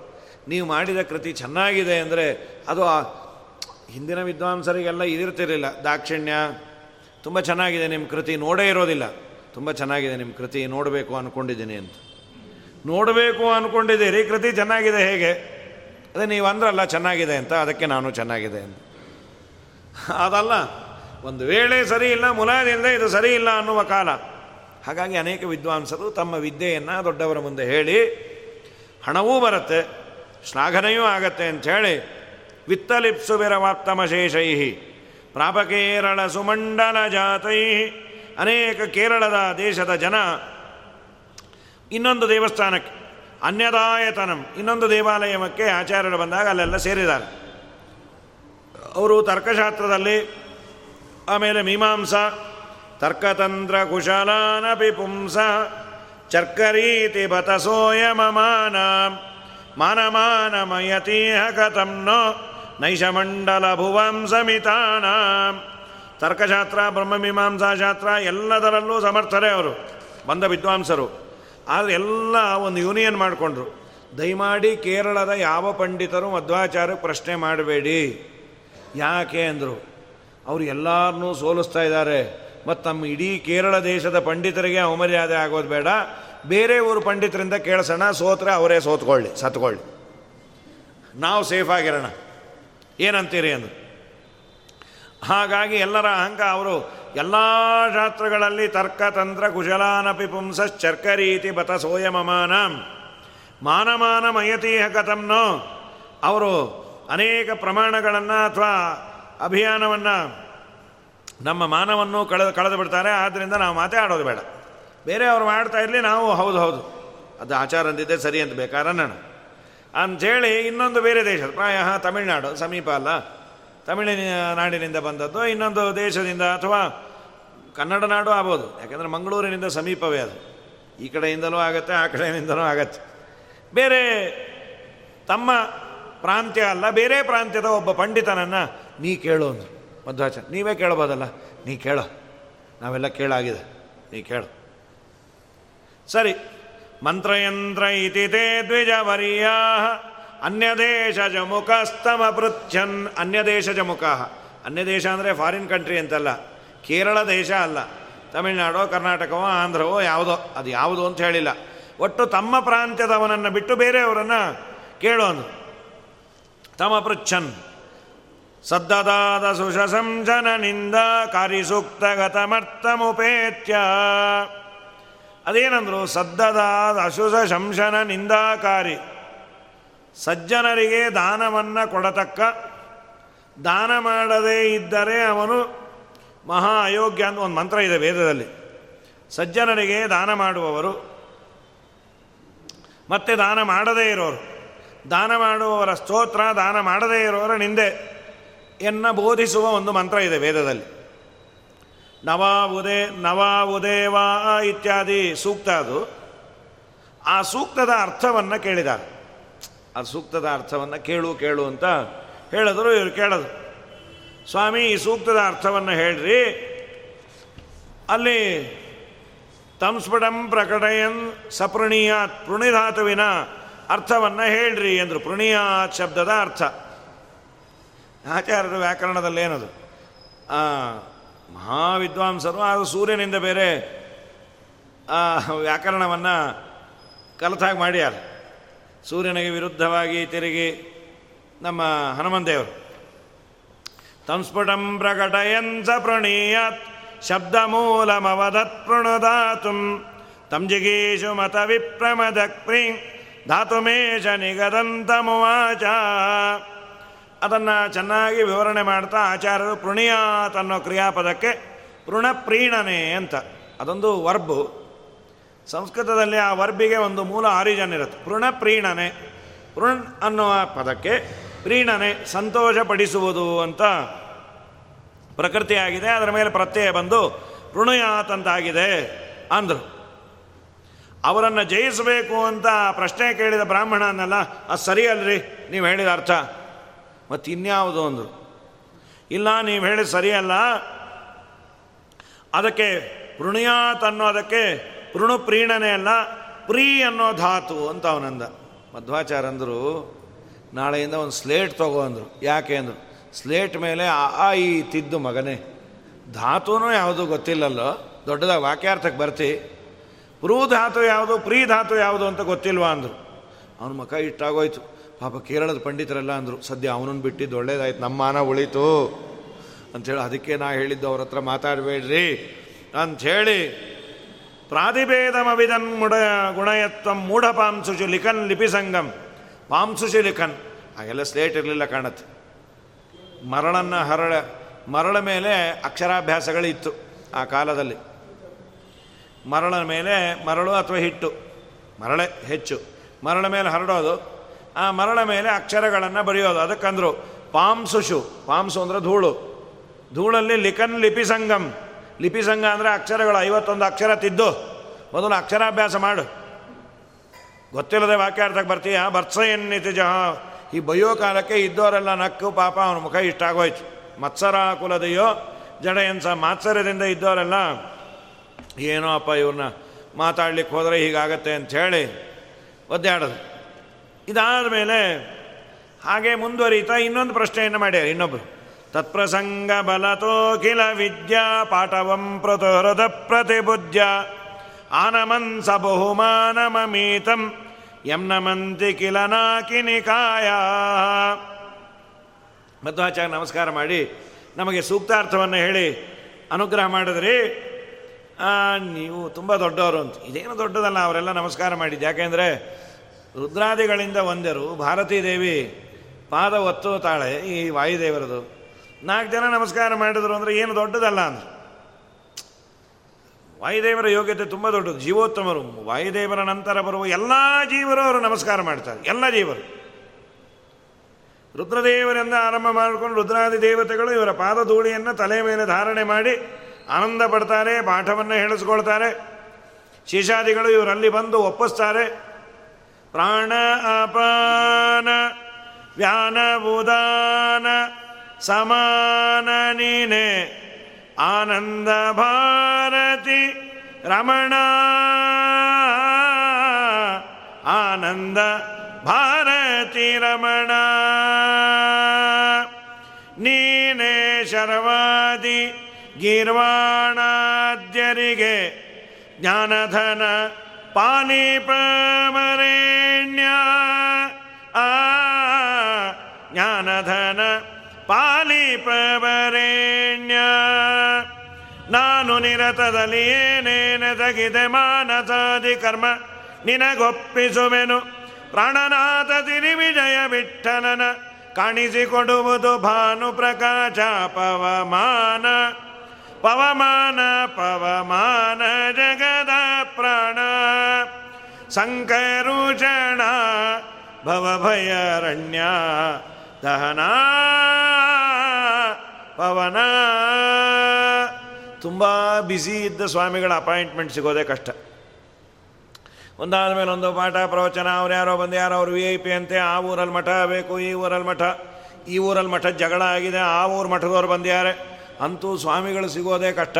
ನೀವು ಮಾಡಿದ ಕೃತಿ ಚೆನ್ನಾಗಿದೆ ಅಂದರೆ ಅದು ಹಿಂದಿನ ವಿದ್ವಾಂಸರಿಗೆಲ್ಲ ಇದಿರ್ತಿರಲಿಲ್ಲ. ದಾಕ್ಷಿಣ್ಯ, ತುಂಬ ಚೆನ್ನಾಗಿದೆ ನಿಮ್ಮ ಕೃತಿ, ನೋಡೇ ಇರೋದಿಲ್ಲ. ತುಂಬ ಚೆನ್ನಾಗಿದೆ ನಿಮ್ಮ ಕೃತಿ, ನೋಡಬೇಕು ಅಂದ್ಕೊಂಡಿದ್ದೀನಿ ಅಂತ. ನೋಡಬೇಕು ಅಂದ್ಕೊಂಡಿದ್ದೀರಿ ಕೃತಿ ಚೆನ್ನಾಗಿದೆ ಹೇಗೆ? ಅದೇ ನೀವು ಅಂದ್ರಲ್ಲ ಚೆನ್ನಾಗಿದೆ ಅಂತ, ಅದಕ್ಕೆ ನಾನು ಚೆನ್ನಾಗಿದೆ ಅಂತ. ಅದಲ್ಲ, ಒಂದು ವೇಳೆ ಸರಿ ಇಲ್ಲ ಮುಲಾದಿಲ್ಲದೆ ಇದು ಸರಿ ಇಲ್ಲ ಅನ್ನುವ ಕಾಲ. ಹಾಗಾಗಿ ಅನೇಕ ವಿದ್ವಾಂಸರು ತಮ್ಮ ವಿದ್ಯೆಯನ್ನು ದೊಡ್ಡವರ ಮುಂದೆ ಹೇಳಿ ಹಣವೂ ಬರುತ್ತೆ. ಶ್ಲಾಘನೆಯೂ ಆಗತ್ತೆ ಅಂಥೇಳಿ ಪ್ರಾಪ ಪ್ರಾಪಕೇರಳ ಸುಮಂಡಲ ಜಾತೈ. ಅನೇಕ ಕೇರಳದ ದೇಶದ ಜನ ಇನ್ನೊಂದು ದೇವಸ್ಥಾನಕ್ಕೆ, ಅನ್ಯದಾಯತನಂ, ಇನ್ನೊಂದು ದೇವಾಲಯಕ್ಕೆ ಆಚಾರ್ಯರು ಬಂದಾಗ ಅಲ್ಲೆಲ್ಲ ಸೇರಿದ್ದಾರೆ. ಅವರು ತರ್ಕಶಾಸ್ತ್ರದಲ್ಲಿ, ಆಮೇಲೆ ಮೀಮಾಂಸ, ತರ್ಕತಂತ್ರ ಕುಶಲಾನಪಿ ಪುಂಸ ಚರ್ಕರೀತಿ ಬತಸೋಯ ಮಾನಮಾನಮಯತೀಹ ಕಥಂ ನೋ ನೈಷಮಂಡಲ ಭುವಂಸಮಿತಾಣ ತರ್ಕಶಾಸ್ತ್ರ ಬ್ರಹ್ಮಮೀಮಾಂಸಾಶಾಸ್ತ್ರ ಎಲ್ಲದರಲ್ಲೂ ಸಮರ್ಥರೇ ಅವರು, ಬಂದ ವಿದ್ವಾಂಸರು. ಆದರೆ ಎಲ್ಲ ಒಂದು ಯೂನಿಯನ್ ಮಾಡಿಕೊಂಡ್ರು. ದಯಮಾಡಿ ಕೇರಳದ ಯಾವ ಪಂಡಿತರು ಮಧ್ವಾಚಾರ್ಯಕ್ಕೆ ಪ್ರಶ್ನೆ ಮಾಡಬೇಡಿ. ಯಾಕೆ ಅಂದರು, ಅವರು ಎಲ್ಲರನ್ನೂ ಸೋಲಿಸ್ತಾ ಇದ್ದಾರೆ. ಮತ್ತು ನಮ್ಮ ಇಡೀ ಕೇರಳ ದೇಶದ ಪಂಡಿತರಿಗೆ ಅವಮರ್ಯಾದೆ ಆಗೋದು ಬೇಡ. ಬೇರೆ ಊರು ಪಂಡಿತರಿಂದ ಕೇಳಿಸೋಣ, ಸೋತ್ರೆ ಅವರೇ ಸೋತ್ಕೊಳ್ಳಿ, ಸತ್ಕೊಳ್ಳಿ. ನಾವು ಸೇಫ್ ಆಗಿರೋಣ. ಏನಂತೀರಿ ಅಂದರು. ಹಾಗಾಗಿ ಎಲ್ಲರ ಅಹಂಕ ಅವರು, ಎಲ್ಲ ಶಾಸ್ತ್ರಗಳಲ್ಲಿ ತರ್ಕತಂತ್ರ ಕುಶಲಾನಪಿ ಪುಂಸಶ್ಚರ್ಕರೀತಿ ಬತ ಸೋಯಮಮಾನ ಮಾನಮಾನ ಮಯತೀಹ ಕಥಂನೋ ಅವರು ಅನೇಕ ಪ್ರಮಾಣಗಳನ್ನು ಅಥವಾ ಅಭಿಯಾನವನ್ನು ನಮ್ಮ ಮಾನವನ್ನು ಕಳೆದು ಕಳೆದು ಬಿಡ್ತಾರೆ ಆದ್ದರಿಂದ ನಾವು ಮಾತೇ ಆಡೋದು ಬೇಡ. ಬೇರೆ ಅವರು ಮಾಡ್ತಾ ಇರಲಿ, ನಾವು ಹೌದು ಹೌದು. ಅದು ಆಚಾರ ಅಂದಿದ್ದೆ ಸರಿ ಅಂತ ಬೇಕಾರಣ್ಣ ಅಂಥೇಳಿ ಇನ್ನೊಂದು ಬೇರೆ ದೇಶ, ಪ್ರಾಯ ತಮಿಳುನಾಡು, ಸಮೀಪ ಅಲ್ಲ. ತಮಿಳಿನ ನಾಡಿನಿಂದ ಬಂದದ್ದು, ಇನ್ನೊಂದು ದೇಶದಿಂದ, ಅಥವಾ ಕನ್ನಡ ನಾಡು ಆಗ್ಬೋದು. ಯಾಕಂದರೆ ಮಂಗಳೂರಿನಿಂದ ಸಮೀಪವೇ ಅದು. ಈ ಕಡೆಯಿಂದಲೂ ಆಗುತ್ತೆ, ಆ ಕಡೆಯಿಂದಲೂ ಆಗತ್ತೆ. ಬೇರೆ ತಮ್ಮ ಪ್ರಾಂತ್ಯ ಅಲ್ಲ, ಬೇರೆ ಪ್ರಾಂತ್ಯದ ಒಬ್ಬ ಪಂಡಿತನನ್ನು ನೀ ಕೇಳು ಅಂದರು. ಮಧ್ವಾಚಾರ್ಯ, ನೀವೇ ಕೇಳ್ಬೋದಲ್ಲ? ನೀ ಕೇಳೋ. ನಾವೆಲ್ಲ ಕೇಳಾಗಿದೆ. ನೀ ಕೇಳು. ಸರಿ. ಮಂತ್ರಯಂತ್ರ ಇತಿ ತೇ ದ್ವಿಜವರ್ಯ ಅನ್ಯದೇಶಜ ಮುಖಸ್ತಮ ಪೃಚ್ಛನ್. ಅನ್ಯದೇಶಜ ಮುಖ ಅನ್ಯದೇಶ ಅಂದರೆ ಫಾರಿನ್ ಕಂಟ್ರಿ ಅಂತಲ್ಲ. ಕೇರಳ ದೇಶ ಅಲ್ಲ. ತಮಿಳುನಾಡೋ, ಕರ್ನಾಟಕವೋ, ಆಂಧ್ರವೋ ಯಾವುದೋ. ಅದು ಯಾವುದು ಅಂತ ಹೇಳಿಲ್ಲ. ಒಟ್ಟು ತಮ್ಮ ಪ್ರಾಂತ್ಯದವನನ್ನು ಬಿಟ್ಟು ಬೇರೆಯವರನ್ನು ಕೇಳೋನು. ತಮ ಪೃಚ್ಛನ್. ಸದ್ದದಾದ ಸುಶಸಂಜನನಿಂದ ಮುಪೇತ್ಯ ಅದೇನಂದ್ರು, ಸದ್ದದಾದ ಅಶುಸ ಶಂಶನ ನಿಂದಾಕಾರಿ. ಸಜ್ಜನರಿಗೆ ದಾನವನ್ನು ಕೊಡತಕ್ಕ. ದಾನ ಮಾಡದೇ ಇದ್ದರೆ ಅವನು ಮಹಾ ಅಯೋಗ್ಯ ಅಂತ ಒಂದು ಮಂತ್ರ ಇದೆ ವೇದದಲ್ಲಿ. ಸಜ್ಜನರಿಗೆ ದಾನ ಮಾಡುವವರು. ಮತ್ತೆ ದಾನ ಮಾಡದೇ ಇರೋರು. ದಾನ ಮಾಡುವವರ ಸ್ತೋತ್ರ, ದಾನ ಮಾಡದೇ ಇರೋರ ನಿಂದೆ ಎನ್ನ ಬೋಧಿಸುವ ಒಂದು ಮಂತ್ರ ಇದೆ ವೇದದಲ್ಲಿ. ನವಾ ಉದೇ, ನವಾ ಉದೇವಾ ಇತ್ಯಾದಿ ಸೂಕ್ತ ಅದು. ಆ ಸೂಕ್ತದ ಅರ್ಥವನ್ನು ಕೇಳಿದ ಆ ಸೂಕ್ತದ ಅರ್ಥವನ್ನು ಕೇಳು ಕೇಳು ಅಂತ ಹೇಳಿದ್ರು ಇವರು ಕೇಳೋದು ಸ್ವಾಮಿ, ಈ ಸೂಕ್ತದ ಅರ್ಥವನ್ನು ಹೇಳ್ರಿ. ಅಲ್ಲಿ ತಂಸ್ಫುಟಂ ಪ್ರಕಟಯನ್ ಸಪ್ರಣೀಯಾತ್ ಪೃಣಿಧಾತುವಿನ ಅರ್ಥವನ್ನು ಹೇಳ್ರಿ ಅಂದರು ಪೃಣಿಯಾತ್ ಶಬ್ದದ ಅರ್ಥ. ಆಚಾರ್ಯರ ವ್ಯಾಕರಣದಲ್ಲಿ ಏನದು? ಮಹಾವಿದ್ವಾಂಸರು ಅದು ಸೂರ್ಯನಿಂದ ಬೇರೆ ವ್ಯಾಕರಣವನ್ನು ಕಲತಾಗಿ ಮಾಡ್ಯಾರ ಸೂರ್ಯನಿಗೆ ವಿರುದ್ಧವಾಗಿ ತಿರುಗಿ ನಮ್ಮ ಹನುಮಂತೇವರು. ತಂಸ್ಫುಟಂ ಸ ಪ್ರಣೀಯತ್, ಶಬ್ದಮೂಲಮವದತ್ ಪ್ರಣುಧಾತು ತಂ ಜಿಗೀಷು ಮತ ವಿಪ್ರಮದಕ್ ಧಾತುಮೇಶ ನಿಗದಂತಮುವಾಚ. ಅದನ್ನು ಚೆನ್ನಾಗಿ ವಿವರಣೆ ಮಾಡ್ತಾ ಆಚಾರ್ಯರು ಪೃಣಿಯಾತ್ ಅನ್ನೋ ಕ್ರಿಯಾಪದಕ್ಕೆ ಪೃಣಪ್ರೀಣನೆ ಅಂತ. ಅದೊಂದು ವರ್ಬು. ಸಂಸ್ಕೃತದಲ್ಲಿ ಆ ವರ್ಬಿಗೆ ಒಂದು ಮೂಲ ಆರಿಜನ್ ಇರುತ್ತೆ. ಪೃಣಪ್ರೀಣನೆ ಪೃಣ್ ಅನ್ನುವ ಪದಕ್ಕೆ ಪ್ರೀಣನೆ, ಸಂತೋಷಪಡಿಸುವುದು ಅಂತ ಪ್ರಕೃತಿಯಾಗಿದೆ. ಅದರ ಮೇಲೆ ಪ್ರತ್ಯಯ ಬಂದು ಋಣಯಾತ್ ಅಂತಾಗಿದೆ ಅಂದರು. ಅವರನ್ನು ಜಯಿಸಬೇಕು ಅಂತ ಪ್ರಶ್ನೆ ಕೇಳಿದ ಬ್ರಾಹ್ಮಣನೆಲ್ಲ, ಅದು ಸರಿ ಅಲ್ರಿ ನೀವು ಹೇಳಿದ ಅರ್ಥ. ಮತ್ತು ಇನ್ಯಾವುದು ಅಂದರು ಇಲ್ಲ, ನೀವು ಹೇಳಿ ಸರಿಯಲ್ಲ. ಅದಕ್ಕೆ ಪೃಣಯಾತ್ ಅನ್ನೋದಕ್ಕೆ ಪ್ರೀಣನೆ ಅಲ್ಲ, ಪ್ರೀ ಅನ್ನೋ ಧಾತು ಅಂತ ಅವನಂದ. ಮಧ್ವಾಚಾರ ಅಂದರು ನಾಳೆಯಿಂದ ಒಂದು ಸ್ಲೇಟ್ ತಗೋ ಅಂದರು. ಯಾಕೆ ಅಂದರು? ಸ್ಲೇಟ್ ಮೇಲೆ ಆ ಈ ತಿದ್ದು ಮಗನೇ. ಧಾತುನೂ ಯಾವುದು ಗೊತ್ತಿಲ್ಲಲ್ಲೋ? ದೊಡ್ಡದಾಗಿ ವಾಕ್ಯಾರ್ಥಕ್ಕೆ ಬರ್ತಿ. ಪ್ರೂ ಧಾತು ಯಾವುದು, ಪ್ರೀ ಧಾತು ಯಾವುದು ಅಂತ ಗೊತ್ತಿಲ್ವಾ ಅಂದರು. ಅವನ ಮುಖ ಇಟ್ಟಾಗೋಯ್ತು ಪಾಪ ಕೇರಳದ ಪಂಡಿತರೆಲ್ಲ ಅಂದರು, ಸದ್ಯ ಅವನನ್ನು ಬಿಟ್ಟಿದ್ದು ಒಳ್ಳೇದಾಯ್ತು, ನಮ್ಮ ಮಾನ ಉಳಿತು. ಅಂಥೇಳಿ ಅದಕ್ಕೆ ನಾ ಹೇಳಿದ್ದು ಅವ್ರ ಹತ್ರ ಮಾತಾಡಬೇಡ್ರಿ. ಅಂಥೇಳಿ ಪ್ರಾತಿಭೇದಮವಿದನ್ ಮುಡ ಗುಣಯತ್ವಂ ಮೂಢ ಪಾಂಸುಷು ಲಿಖನ್ ಲಿಪಿ ಸಂಗಮ್ ಪಾಂಸುಷಿ ಲಿಖನ್. ಹಾಗೆಲ್ಲ ಸ್ಲೇಟ್ ಇರಲಿಲ್ಲ ಕಾಣುತ್ತೆ. ಮರಳನ್ನು ಹರಳ ಮರಳ ಮೇಲೆ ಅಕ್ಷರಾಭ್ಯಾಸಗಳಿತ್ತು ಆ ಕಾಲದಲ್ಲಿ. ಮರಳ ಮೇಲೆ ಮರಳು ಅಥವಾ ಹಿಟ್ಟು? ಮರಳೆ ಹೆಚ್ಚು. ಮರಳ ಮೇಲೆ ಹರಡೋದು ಆ ಮರಳ ಮೇಲೆ ಅಕ್ಷರಗಳನ್ನು ಬರೆಯೋದು. ಅದಕ್ಕಂದ್ರು ಪಾಂಸುಷು ಪಾಂಸು ಅಂದರೆ ಧೂಳು. ಧೂಳಲ್ಲಿ ಲಿಖನ್ ಲಿಪಿ ಲಿಪಿಸಂಗ ಅಂದರೆ ಅಕ್ಷರಗಳು. ಐವತ್ತೊಂದು ಅಕ್ಷರ ತಿದ್ದು. ಮೊದಲು ಅಕ್ಷರಾಭ್ಯಾಸ ಮಾಡು. ಗೊತ್ತಿಲ್ಲದೆ ವಾಕ್ಯಾರ್ಥಕ್ಕೆ ಬರ್ತೀಯ? ಬರ್ಸ ಎನ್ನಿತಿ ಜಹ. ಈ ಬಯೋ ಕಾಲಕ್ಕೆ ಇದ್ದವರೆಲ್ಲ ನಕ್ಕು ಪಾಪ ಅವನ ಮುಖ ಇಷ್ಟ ಆಗೋಯ್ತು. ಮತ್ಸರ ಕುಲದೆಯೋ ಜಡ ಎನ್ಸ ಮಾತ್ಸರ್ಯದಿಂದ ಇದ್ದವರೆಲ್ಲ ಏನೋ ಅಪ್ಪ ಇವ್ರನ್ನ ಮಾತಾಡ್ಲಿಕ್ಕೆ ಹೋದರೆ ಹೀಗಾಗತ್ತೆ ಅಂಥೇಳಿ ಒದ್ದಾಡೋದು. ಇದಾದ ಮೇಲೆ ಹಾಗೆ ಮುಂದುವರಿತಾ ಇನ್ನೊಂದು ಪ್ರಶ್ನೆಯನ್ನು ಮಾಡ್ಯಾರ ಇನ್ನೊಬ್ಬರು ತತ್ಪ್ರಸಂಗ ಬಲತೋಖಿಲ ವಿದ್ಯಾ ಪಾಠವಂ ಪ್ರತೋರದ ಪ್ರತಿಬುದ್ಧ ಆನಮನ್ಸ ಬಹುಮಾನಮೀತಂ ಯಮ್ನಮಂತಿ ನಮಂತಿ ಕಿಲ ನಾಕಿನಿಕಾಯ ಮಧ್ವಾಚಾರ್ಯ ನಮಸ್ಕಾರ ಮಾಡಿ ನಮಗೆ ಸೂಕ್ತಾರ್ಥವನ್ನು ಹೇಳಿ ಅನುಗ್ರಹ ಮಾಡಿದ್ರಿ. ನೀವು ತುಂಬ ದೊಡ್ಡವರು ಅಂತ. ಇದೇನು ದೊಡ್ಡದಲ್ಲ, ಅವರೆಲ್ಲ ನಮಸ್ಕಾರ ಮಾಡಿದ್ದು. ಯಾಕೆಂದರೆ ರುದ್ರಾದಿಗಳಿಂದ ಒಂದರು ಭಾರತೀ ದೇವಿ ಪಾದ ಒತ್ತು ತಾಳೆ ಈ ವಾಯುದೇವರದು. ನಾಲ್ಕು ಜನ ನಮಸ್ಕಾರ ಮಾಡಿದ್ರು ಅಂದರೆ ಏನು ದೊಡ್ಡದಲ್ಲ ಅಂತ ವಾಯುದೇವರ ಯೋಗ್ಯತೆ ತುಂಬ ದೊಡ್ಡದು. ಜೀವೋತ್ತಮರು, ವಾಯುದೇವರ ನಂತರ ಬರುವ ಎಲ್ಲ ಜೀವರು ಅವರು ನಮಸ್ಕಾರ ಮಾಡ್ತಾರೆ, ಎಲ್ಲ ಜೀವರು. ರುದ್ರದೇವರಿಂದ ಆರಂಭ ಮಾಡಿಕೊಂಡು ರುದ್ರಾದಿ ದೇವತೆಗಳು ಇವರ ಪಾದಧೂಳಿಯನ್ನು ತಲೆ ಮೇಲೆ ಧಾರಣೆ ಮಾಡಿ ಆನಂದ ಪಡ್ತಾರೆ, ಪಾಠವನ್ನು ಹೇಳಿಸ್ಕೊಳ್ತಾರೆ. ಶೇಷಾದಿಗಳು ಇವರಲ್ಲಿ ಬಂದು ಒಪ್ಪಿಸ್ತಾರೆ. ಪ್ರಾಣ ಅಪಾನ ವ್ಯಾನ ಉದಾನ, ಸಮಾನ ನೀನೆ, ಆನಂದ ಭಾರತಿ ರಮಣ. ಆನಂದ ಭಾರತಿ ರಮಣ. ನೀನೆ ಶರವಾದಿ ಗೀರ್ವಾಣಾದ್ಯರಿಗೆ, ಜ್ಞಾನಧನ ಪಾಲಿಪವರೆಣ್ಯ ನಾನು ನಿರತದಲ್ಲಿ ಏನೇನೆದಗಿದೆ ಮಾನಸಾದಿ ಕರ್ಮ, ನಿನಗೊಪ್ಪಿಸುವೆನು. ಪ್ರಾಣನಾಥ ವಿಜಯ ವಿಠಲನ ಕಾಣಿಸಿಕೊಡುವುದು ಭಾನು ಪ್ರಕಾಶ ಪವಮಾನ. ಪವಮಾನ ಪವಮಾನ ಜಗದ ಪ್ರಾಣ. ಸಂಕರುಚಣ ಭವಭಯರಣ್ಯ, ದಹನ, ಪವನ. ತುಂಬ ಬ್ಯುಸಿ ಇದ್ದ ಸ್ವಾಮಿಗಳ ಅಪಾಯಿಂಟ್ಮೆಂಟ್ ಸಿಗೋದೇ ಕಷ್ಟ. ಒಂದಾದ ಮೇಲೆ ಒಂದು ಪಾಠ, ಪ್ರವಚನ, ಅವ್ರು ಯಾರೋ ಬಂದು ಯಾರೋ ಅವ್ರು ವಿ ಐ ಪಿ ಅಂತೆ, ಆ ಊರಲ್ಲಿ ಮಠ ಬೇಕು, ಈ ಊರಲ್ಲಿ ಮಠ, ಈ ಊರಲ್ಲಿ ಮಠ ಜಗಳ ಆಗಿದೆ, ಆ ಊರು ಮಠದವ್ರು ಬಂದ್ಯಾರೆ ಅಂತೂ ಸ್ವಾಮಿಗಳು ಸಿಗೋದೇ ಕಷ್ಟ.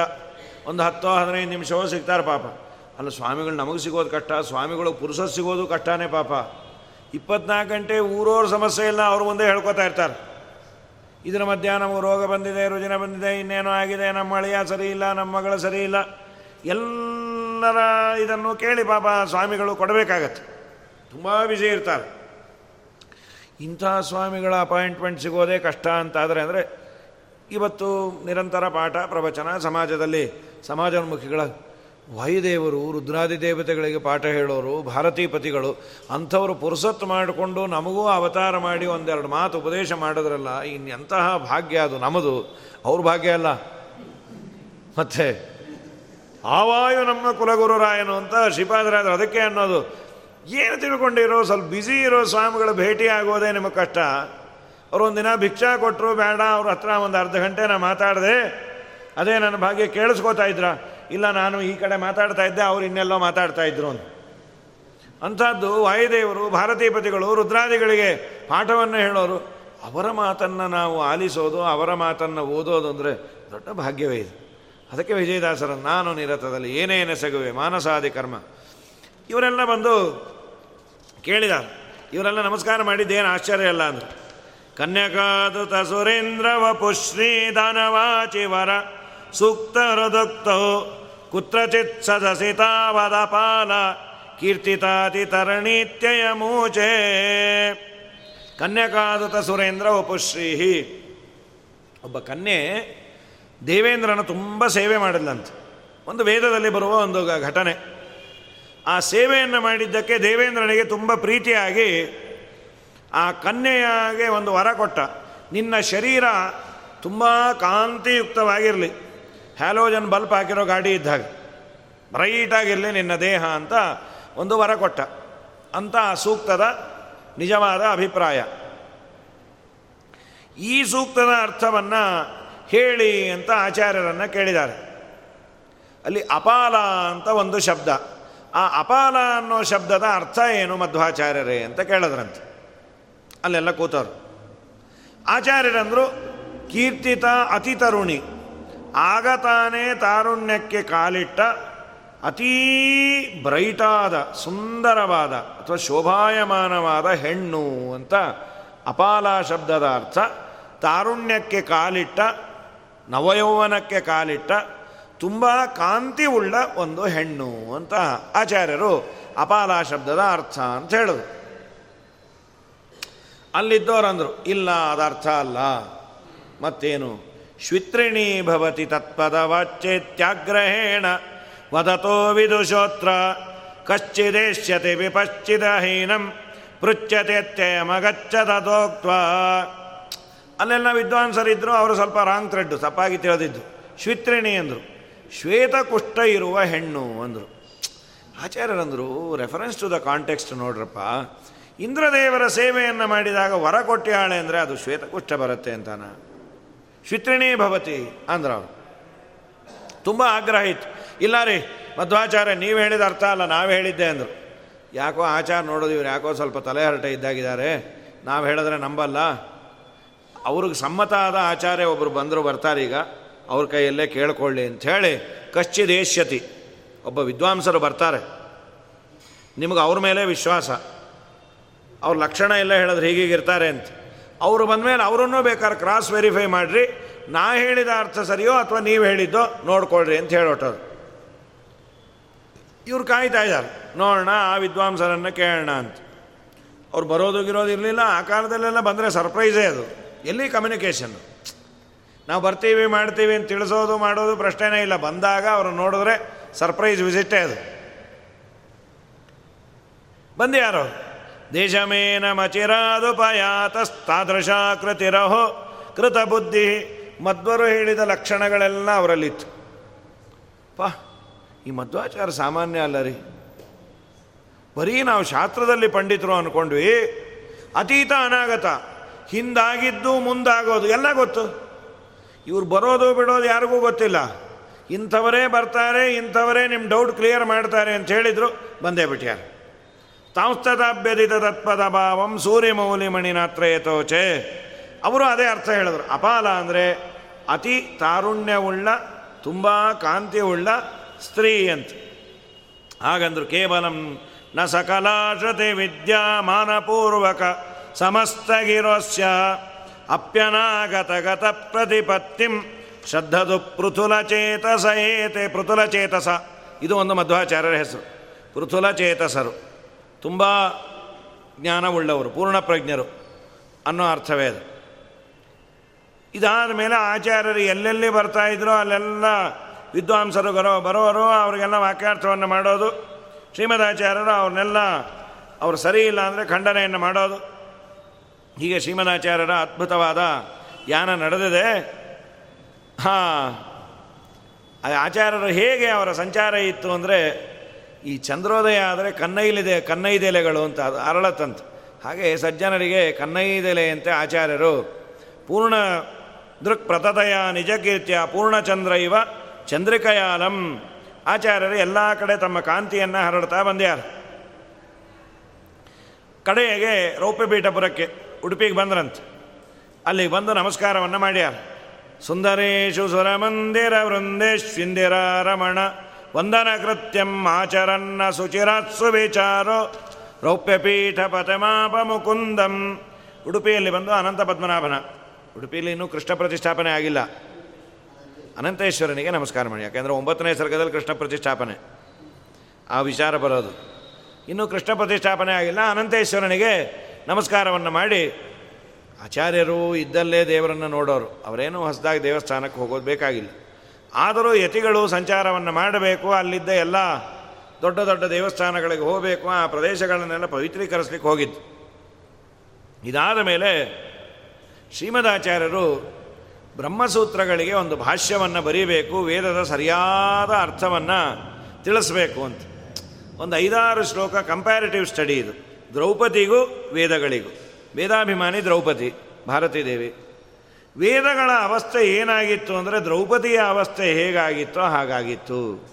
ಒಂದು ಹತ್ತೋ ಹದಿನೈದು ನಿಮಿಷವೋ ಸಿಗ್ತಾರೆ ಪಾಪ. ಅಲ್ಲ ಸ್ವಾಮಿಗಳು ನಮಗೆ ಸಿಗೋದು ಕಷ್ಟ, ಸ್ವಾಮಿಗಳು ಪುರುಷ ಸಿಗೋದು ಕಷ್ಟನೇ ಪಾಪ. ಇಪ್ಪತ್ನಾಲ್ಕು ಗಂಟೆ ಊರವ್ರ ಸಮಸ್ಯೆ ಇಲ್ಲ ಅವ್ರ ಮುಂದೆ ಹೇಳ್ಕೊತಾ ಇರ್ತಾರೆ. ಇದರ ಮಧ್ಯ ನಮಗೆ ರೋಗ ಬಂದಿದೆ, ರುಜಿನ ಬಂದಿದೆ, ಇನ್ನೇನೋ ಆಗಿದೆ, ನಮ್ಮ ಅಳಿಯ ಸರಿ ಇಲ್ಲ ನಮ್ಮ ಮಗಳು ಸರಿ ಇಲ್ಲ ಎಲ್ಲರ ಇದನ್ನು ಕೇಳಿ ಪಾಪ ಸ್ವಾಮಿಗಳು ಕೊಡಬೇಕಾಗತ್ತೆ. ತುಂಬ ಬಿಸಿ ಇರ್ತಾರೆ. ಇಂಥ ಸ್ವಾಮಿಗಳ ಅಪಾಯಿಂಟ್ಮೆಂಟ್ ಸಿಗೋದೇ ಕಷ್ಟ ಅಂತಾದರೆ ಅಂದರೆ, ಇವತ್ತು ನಿರಂತರ ಪಾಠ ಪ್ರವಚನ ಸಮಾಜದಲ್ಲಿ ಸಮಾಜೋನ್ಮುಖಿಗಳ ವಾಯುದೇವರು, ರುದ್ರಾದಿ ದೇವತೆಗಳಿಗೆ ಪಾಠ ಹೇಳೋರು, ಭಾರತೀಪತಿಗಳು, ಅಂಥವರು ಪುರುಸತ್ತು ಮಾಡಿಕೊಂಡು ನಮಗೂ ಅವತಾರ ಮಾಡಿ ಒಂದೆರಡು ಮಾತು ಉಪದೇಶ ಮಾಡಿದ್ರಲ್ಲ ಇನ್ನೆಂತಹ ಭಾಗ್ಯ ಅದು ನಮ್ಮದು. ಅವ್ರ ಭಾಗ್ಯ ಅಲ್ಲ. ಮತ್ತೆ, ಆವಾಯು ನಮ್ಮ ಕುಲಗುರುರಾಯನು ಅಂತ ಶ್ರೀಪಾದರಾದರು ಅದಕ್ಕೆ ಅನ್ನೋದು. ಏನು ತಿಳ್ಕೊಂಡಿರೋ, ಸ್ವಲ್ಪ ಬ್ಯುಸಿ ಇರೋ ಸ್ವಾಮಿಗಳು ಭೇಟಿ ಆಗೋದೇ ನಿಮಗೆ ಕಷ್ಟ. ಅವರು ಒಂದಿನ ಭಿಕ್ಷಾ ಕೊಟ್ಟರು ಬೇಡ, ಅವ್ರ ಹತ್ರ ಒಂದು ಅರ್ಧ ಗಂಟೆ ನಾನು ಮಾತಾಡಿದೆ, ಅದೇ ನನ್ನ ಭಾಗ್ಯ ಕೇಳಿಸ್ಕೋತಾ ಇದ್ರ. ಇಲ್ಲ, ನಾನು ಈ ಕಡೆ ಮಾತಾಡ್ತಾ ಇದ್ದೆ, ಅವ್ರು ಇನ್ನೆಲ್ಲೋ ಮಾತಾಡ್ತಾ ಇದ್ರು ಅಂತ. ಅಂಥದ್ದು ವಾಯುದೇವರು, ಭಾರತೀಪತಿಗಳು, ರುದ್ರಾದಿಗಳಿಗೆ ಪಾಠವನ್ನು ಹೇಳೋರು, ಅವರ ಮಾತನ್ನು ನಾವು ಆಲಿಸೋದು, ಅವರ ಮಾತನ್ನು ಓದೋದು ಅಂದರೆ ದೊಡ್ಡ ಭಾಗ್ಯವೇ ಇದು. ಅದಕ್ಕೆ ವಿಜಯದಾಸರ ನಾನು ನಿರತದಲ್ಲಿ ಏನೇನೆಸಗುವೆ ಮಾನಸಾದಿ ಕರ್ಮ. ಇವರೆಲ್ಲ ಬಂದು ಕೇಳಿದ ಇವರೆಲ್ಲ ನಮಸ್ಕಾರ ಮಾಡಿದ್ದೇನು ಆಶ್ಚರ್ಯ ಅಲ್ಲ ಅಂದರು. ಕನ್ಯಕಾದುತ ಸುರೇಂದ್ರ ವಪುಶ್ರೀ ದಾನವಾಚಿವರ ಸೂಕ್ತ ಸದಸಿತಾವದಪಾಲ ಕೀರ್ತಿತಾತಿ ತರಣೀತ್ಯಯ ಮೂಚೆ ಕನ್ಯಕಾದುತ ಸುರೇಂದ್ರ ಉಪಶ್ರೀಹಿ. ಒಬ್ಬ ಕನ್ಯೆ ದೇವೇಂದ್ರನ ತುಂಬ ಸೇವೆ ಮಾಡಿದ್ಲಂತೆ. ಒಂದು ವೇದದಲ್ಲಿ ಬರುವ ಒಂದು ಘಟನೆ. ಆ ಸೇವೆಯನ್ನು ಮಾಡಿದ್ದಕ್ಕೆ ದೇವೇಂದ್ರನಿಗೆ ತುಂಬ ಪ್ರೀತಿಯಾಗಿ ಆ ಕನ್ಯೆಯಾಗೆ ಒಂದು ವರ ಕೊಟ್ಟ. ನಿನ್ನ ಶರೀರ ತುಂಬ ಕಾಂತಿಯುಕ್ತವಾಗಿರಲಿ. ಹ್ಯಾಲೋಜನ್ ಬಲ್ಪ್ ಹಾಕಿರೋ ಗಾಡಿ ಇದ್ದಾಗ ಬ್ರೈಟಾಗಿರಲಿ ನಿನ್ನ ದೇಹ ಅಂತ ಒಂದು ವರ ಕೊಟ್ಟ. ಅಂತ ಸೂಕ್ತದ, ನಿಜವಾದ ಅಭಿಪ್ರಾಯ. ಈ ಸೂಕ್ತದ ಅರ್ಥವನ್ನು ಹೇಳಿ ಅಂತ ಆಚಾರ್ಯರನ್ನು ಕೇಳಿದ್ದಾರೆ. ಅಲ್ಲಿ ಅಪಾಲ ಅಂತ ಒಂದು ಶಬ್ದ. ಆ ಅಪಾಲ ಅನ್ನೋ ಶಬ್ದದ ಅರ್ಥ ಏನು ಮಧ್ವಾಚಾರ್ಯರೇ ಅಂತ ಕೇಳಿದ್ರಂತೆ. ಅಲ್ಲೆಲ್ಲ ಕೂತವರು. ಆಚಾರ್ಯರಂದರು ಕೀರ್ತಿತ ಅತಿ ತರುಣಿ ಆಗ ತಾನೇ ತಾರುಣ್ಯಕ್ಕೆ ಕಾಲಿಟ್ಟ ಅತೀ ಬ್ರೈಟಾದ, ಸುಂದರವಾದ ಅಥವಾ ಶೋಭಾಯಮಾನವಾದ ಹೆಣ್ಣು ಅಂತ ಅಪಾಲ ಶಬ್ದದ ಅರ್ಥ. ತಾರುಣ್ಯಕ್ಕೆ ಕಾಲಿಟ್ಟ, ನವಯೌವನಕ್ಕೆ ಕಾಲಿಟ್ಟ, ತುಂಬ ಕಾಂತಿ ಉಳ್ಳ ಒಂದು ಹೆಣ್ಣು ಅಂತ ಆಚಾರ್ಯರು ಅಪಾಲ ಶಬ್ದದ ಅರ್ಥ ಅಂತ ಹೇಳಿದ್ರು ಅಲ್ಲಿದ್ದವರಂದರು, ಇಲ್ಲ ಅದರ್ಥ ಅಲ್ಲ. ಮತ್ತೇನು? ಶ್ವಿತ್ರಿಣಿ ಭವತಿ ತತ್ಪದ ವಾಚ್ಯೇತ್ಯಾಗ್ರಹೇಣ ವದತೋ ವಿದುಷೋತ್ರ, ಕಶ್ಚಿದೇಶ್ಯತೆ ವಿಪಶ್ಚಿದಹೀನಂ ಪೃಚ್ಯತೆತ್ಯಮಗಚ್ಚದೋಕ್ತ ಅಲ್ಲೆಲ್ಲ ವಿದ್ವಾಂಸರಿದ್ದರು ಅವರು ಸ್ವಲ್ಪ ರಾಂಗ್ ತ್ರೆಡ್ಡು ತಪ್ಪಾಗಿ ತಿಳಿದಿದ್ದು. ಶ್ವಿತ್ರಿಣಿ ಅಂದರು, ಶ್ವೇತಕುಷ್ಠ ಇರುವ ಹೆಣ್ಣು ಅಂದರು. ಆಚಾರ್ಯರಂದರು ರೆಫರೆನ್ಸ್ ಟು ದ ಕಾಂಟೆಕ್ಸ್ಟ್ ನೋಡ್ರಪ್ಪ, ಇಂದ್ರದೇವರ ಸೇವೆಯನ್ನು ಮಾಡಿದಾಗ ವರ ಕೊಟ್ಟಿಯಾಳೆ ಅಂದರೆ ಅದು ಶ್ವೇತಕುಷ್ಠ ಬರುತ್ತೆ ಅಂತಾನ. ಶ್ವಿತ್ರಿಣಿ ಭವತಿ ಅಂದ್ರ ಅವನು. ತುಂಬ ಆಗ್ರಹ ಇತ್ತು. ಇಲ್ಲ ರೀ, ಮಧ್ವಾಚಾರ್ಯ, ನೀವು ಹೇಳಿದ ಅರ್ಥ ಅಲ್ಲ, ನಾವು ಹೇಳಿದ್ದೆ ಅಂದರು. ಯಾಕೋ ಆಚಾರ ನೋಡೋದು ಇವ್ರು ಯಾಕೋ ಸ್ವಲ್ಪ ತಲೆ ಹರಟೆ ಇದ್ದಾಗಿದ್ದಾರೆ. ನಾವು ಹೇಳಿದ್ರೆ ನಂಬಲ್ಲ. ಅವ್ರಿಗೆ ಸಮ್ಮತ ಆದ ಆಚಾರ್ಯ ಒಬ್ಬರು ಬಂದರು, ಬರ್ತಾರೆ ಈಗ. ಅವ್ರ ಕೈಯಲ್ಲೇ ಕೇಳ್ಕೊಳ್ಳಿ ಅಂಥೇಳಿ ಕಶ್ಚಿದೇಶ್ಯತಿ ಒಬ್ಬ ವಿದ್ವಾಂಸರು ಬರ್ತಾರೆ. ನಿಮಗೆ ಅವ್ರ ಮೇಲೆ ವಿಶ್ವಾಸ. ಅವ್ರ ಲಕ್ಷಣ ಎಲ್ಲ ಹೇಳಿದ್ರೆ ಹೀಗೀಗಿರ್ತಾರೆ ಅಂತ. ಅವರು ಬಂದಮೇಲೆ ಅವರನ್ನೂ ಬೇಕಾದ್ರೆ ಕ್ರಾಸ್ ವೆರಿಫೈ ಮಾಡಿರಿ. ನಾ ಹೇಳಿದ ಅರ್ಥ ಸರಿಯೋ ಅಥವಾ ನೀವು ಹೇಳಿದ್ದೋ ನೋಡ್ಕೊಳ್ರಿ ಅಂತ ಹೇಳೋಟದು ಇವ್ರು ಕಾಯ್ತಾ ಇದ್ದಾರೆ. ನೋಡೋಣ, ಆ ವಿದ್ವಾಂಸರನ್ನು ಕೇಳೋಣ ಅಂತ. ಅವ್ರು ಬರೋದು ಗಿರೋದು ಇರಲಿಲ್ಲ. ಆ ಕಾಲದಲ್ಲೆಲ್ಲ ಬಂದರೆ ಸರ್ಪ್ರೈಸೇ ಅದು. ಎಲ್ಲಿ ಕಮ್ಯುನಿಕೇಷನ್ನು ನಾವು ಬರ್ತೀವಿ, ಮಾಡ್ತೀವಿ ಅಂತ ತಿಳಿಸೋದು, ಮಾಡೋದು ಪ್ರಶ್ನೆನೇ ಇಲ್ಲ. ಬಂದಾಗ ಅವರು ನೋಡಿದ್ರೆ ಸರ್ಪ್ರೈಸ್ ವಿಸಿಟೇ ಅದು. ಬಂದು ಯಾರು ದೇಶಮೇನ ಮಚಿರಾದುಪಯಾತಸ್ತಾದೃಶಾಕೃತಿರಹೋ ಕೃತ ಬುದ್ಧಿ ಮಧ್ವರು ಹೇಳಿದ ಲಕ್ಷಣಗಳೆಲ್ಲ ಅವರಲ್ಲಿತ್ತು. ಪಾ, ಈ ಮಧ್ವಾಚಾರ ಸಾಮಾನ್ಯ ಅಲ್ಲ ರೀ. ಬರೀ ನಾವು ಶಾಸ್ತ್ರದಲ್ಲಿ ಪಂಡಿತರು ಅಂದ್ಕೊಂಡ್ವಿ ಅತೀತ ಅನಾಗತ, ಹಿಂದಾಗಿದ್ದು ಮುಂದಾಗೋದು, ಎಲ್ಲ ಗೊತ್ತು. ಇವ್ರು ಬರೋದು ಬಿಡೋದು ಯಾರಿಗೂ ಗೊತ್ತಿಲ್ಲ. ಇಂಥವರೇ ಬರ್ತಾರೆ, ಇಂಥವರೇ ನಿಮ್ಮ ಡೌಟ್ ಕ್ಲಿಯರ್ ಮಾಡ್ತಾರೆ ಅಂತ ಹೇಳಿದರು, ಬಂದೇ ಬಿಟ್ಟ್ಯಾರ ತಾಂಸ್ತದಾಭ್ಯದಿತ ತತ್ಪದ ಭಾವಂ ಸೂರ್ಯಮೌಲಿ ಮಣಿನಾತ್ರಯತೋಚೆ ಅವರು ಅದೇ ಅರ್ಥ ಹೇಳಿದ್ರು. ಅಪಾಲ ಅಂದರೆ ಅತಿ ತಾರುಣ್ಯವುಳ್ಳ, ತುಂಬ ಕಾಂತಿಯುಳ್ಳ ಸ್ತ್ರೀ ಅಂತ. ಹಾಗಂದ್ರು ಕೇವಲಂ ನ ಸಕಲಾಶತೆ ವಿದ್ಯಾಮಾನಪೂರ್ವಕ ಸಮಸ್ತಗಿರೋಸ್ಯ ಅಪ್ಯನಾಗತಗತ ಪ್ರತಿಪತ್ತಿಂ ಶ್ರದ್ಧದು ಪೃಥುಲ ಚೇತಸ ಏತೆ ಪೃಥುಲ ಚೇತಸ ಇದು ಒಂದು ಮಧ್ವಾಚಾರ್ಯರ ಹೆಸರು. ಪೃಥುಲ ಚೇತಸರು ತುಂಬ ಜ್ಞಾನವುಳ್ಳವರು, ಪೂರ್ಣ ಪ್ರಜ್ಞರು ಅನ್ನೋ ಅರ್ಥವೇ ಅದು. ಇದಾದ ಮೇಲೆ ಆಚಾರ್ಯರು ಎಲ್ಲೆಲ್ಲಿ ಬರ್ತಾ ಇದ್ರೋ ಅಲ್ಲೆಲ್ಲ ವಿದ್ವಾಂಸರು ಬರೋ ಬರೋರು, ಅವರಿಗೆಲ್ಲ ವಾಕ್ಯಾರ್ಥವನ್ನು ಮಾಡೋದು. ಶ್ರೀಮದಾಚಾರ್ಯರು ಅವ್ರನ್ನೆಲ್ಲ, ಅವರು ಸರಿ ಇಲ್ಲ ಅಂದರೆ ಖಂಡನೆಯನ್ನು ಮಾಡೋದು. ಹೀಗೆ ಶ್ರೀಮದಾಚಾರ್ಯರ ಅದ್ಭುತವಾದ ಯಾನ ನಡೆದಿದೆ. ಹಾಂ, ಆಚಾರ್ಯರು ಹೇಗೆ ಅವರ ಸಂಚಾರ ಇತ್ತು ಅಂದರೆ ಈ ಚಂದ್ರೋದಯ ಆದರೆ ಕನ್ನೈಲಿದೆ, ಕನ್ನೈದೆಲೆಗಳು ಅಂತ ಅದು ಅರಳತಂತ. ಹಾಗೆ ಸಜ್ಜನರಿಗೆ ಕನ್ನೈದೆಲೆಯಂತೆ ಆಚಾರ್ಯರು, ಪೂರ್ಣ ದೃಕ್ ಪ್ರತತಯ ನಿಜಕೀರ್ತ್ಯ ಪೂರ್ಣಚಂದ್ರ ಇವ ಚಂದ್ರಿಕಯಾಲಂ. ಆಚಾರ್ಯರು ಎಲ್ಲ ಕಡೆ ತಮ್ಮ ಕಾಂತಿಯನ್ನು ಹರಡ್ತಾ ಬಂದ್ಯಾರ. ಕಡೆಗೆ ರೌಪ್ಯಪೀಠಪುರಕ್ಕೆ ಉಡುಪಿಗೆ ಬಂದ್ರಂತೆ. ಅಲ್ಲಿಗೆ ಬಂದು ನಮಸ್ಕಾರವನ್ನು ಮಾಡ್ಯಾರ. ಸುಂದರೇಶು ಸುರಮಂದಿರ ವೃಂದೇಶ್ವಿಂದಿರ ರಮಣ ವಂದನ ಕೃತ್ಯಂ ಆಚರನ್ನ ಸುಚಿರಾತ್ಸು ವಿಚಾರೋ ರೌಪ್ಯಪೀಠ ಪತಮಾಪ ಮುಕುಂದಂ ಉಡುಪಿಯಲ್ಲಿ ಬಂದು ಅನಂತ ಪದ್ಮನಾಭನ. ಉಡುಪಿಯಲ್ಲಿ ಇನ್ನೂ ಕೃಷ್ಣ ಪ್ರತಿಷ್ಠಾಪನೆ ಆಗಿಲ್ಲ. ಅನಂತೇಶ್ವರನಿಗೆ ನಮಸ್ಕಾರ ಮಾಡಿ. ಯಾಕೆಂದರೆ ಒಂಬತ್ತನೇ ಸರ್ಗದಲ್ಲಿ ಕೃಷ್ಣ ಪ್ರತಿಷ್ಠಾಪನೆ. ಆ ವಿಚಾರ ಬರೋದು. ಇನ್ನೂ ಕೃಷ್ಣ ಪ್ರತಿಷ್ಠಾಪನೆ ಆಗಿಲ್ಲ. ಅನಂತೇಶ್ವರನಿಗೆ ನಮಸ್ಕಾರವನ್ನು ಮಾಡಿ ಆಚಾರ್ಯರು ಇದ್ದಲ್ಲೇ ದೇವರನ್ನು ನೋಡೋರು. ಅವರೇನು ಹೊಸದಾಗಿ ದೇವಸ್ಥಾನಕ್ಕೆ ಹೋಗೋದು ಬೇಕಾಗಿಲ್ಲ. ಆದರೂ ಯತಿಗಳು ಸಂಚಾರವನ್ನು ಮಾಡಬೇಕು. ಅಲ್ಲಿದ್ದ ಎಲ್ಲ ದೊಡ್ಡ ದೊಡ್ಡ ದೇವಸ್ಥಾನಗಳಿಗೆ ಹೋಗಬೇಕು. ಆ ಪ್ರದೇಶಗಳನ್ನೆಲ್ಲ ಪವಿತ್ರೀಕರಿಸ್ಲಿಕ್ಕೆ ಹೋಗಿದ್ದು. ಇದಾದ ಮೇಲೆ ಶ್ರೀಮದಾಚಾರ್ಯರು ಬ್ರಹ್ಮಸೂತ್ರಗಳಿಗೆ ಒಂದು ಭಾಷ್ಯವನ್ನು ಬರೀಬೇಕು. ವೇದದ ಸರಿಯಾದ ಅರ್ಥವನ್ನು ತಿಳಿಸ್ಬೇಕು ಅಂತ. ಒಂದು ಐದಾರು ಶ್ಲೋಕ ಕಂಪ್ಯಾರಿಟಿವ್ ಸ್ಟಡಿ ಇದು. ದ್ರೌಪದಿಗೂ ವೇದಗಳಿಗೂ. ವೇದಾಭಿಮಾನಿ ದ್ರೌಪದಿ ಭಾರತೀ ದೇವಿ ವೇದಗಳ ಅವಸ್ಥೆ ಏನಾಗಿತ್ತು ಅಂದರೆ ದ್ರೌಪದಿಯ ಅವಸ್ಥೆ ಹೇಗಾಗಿತ್ತೋ ಹಾಗಾಗಿತ್ತು.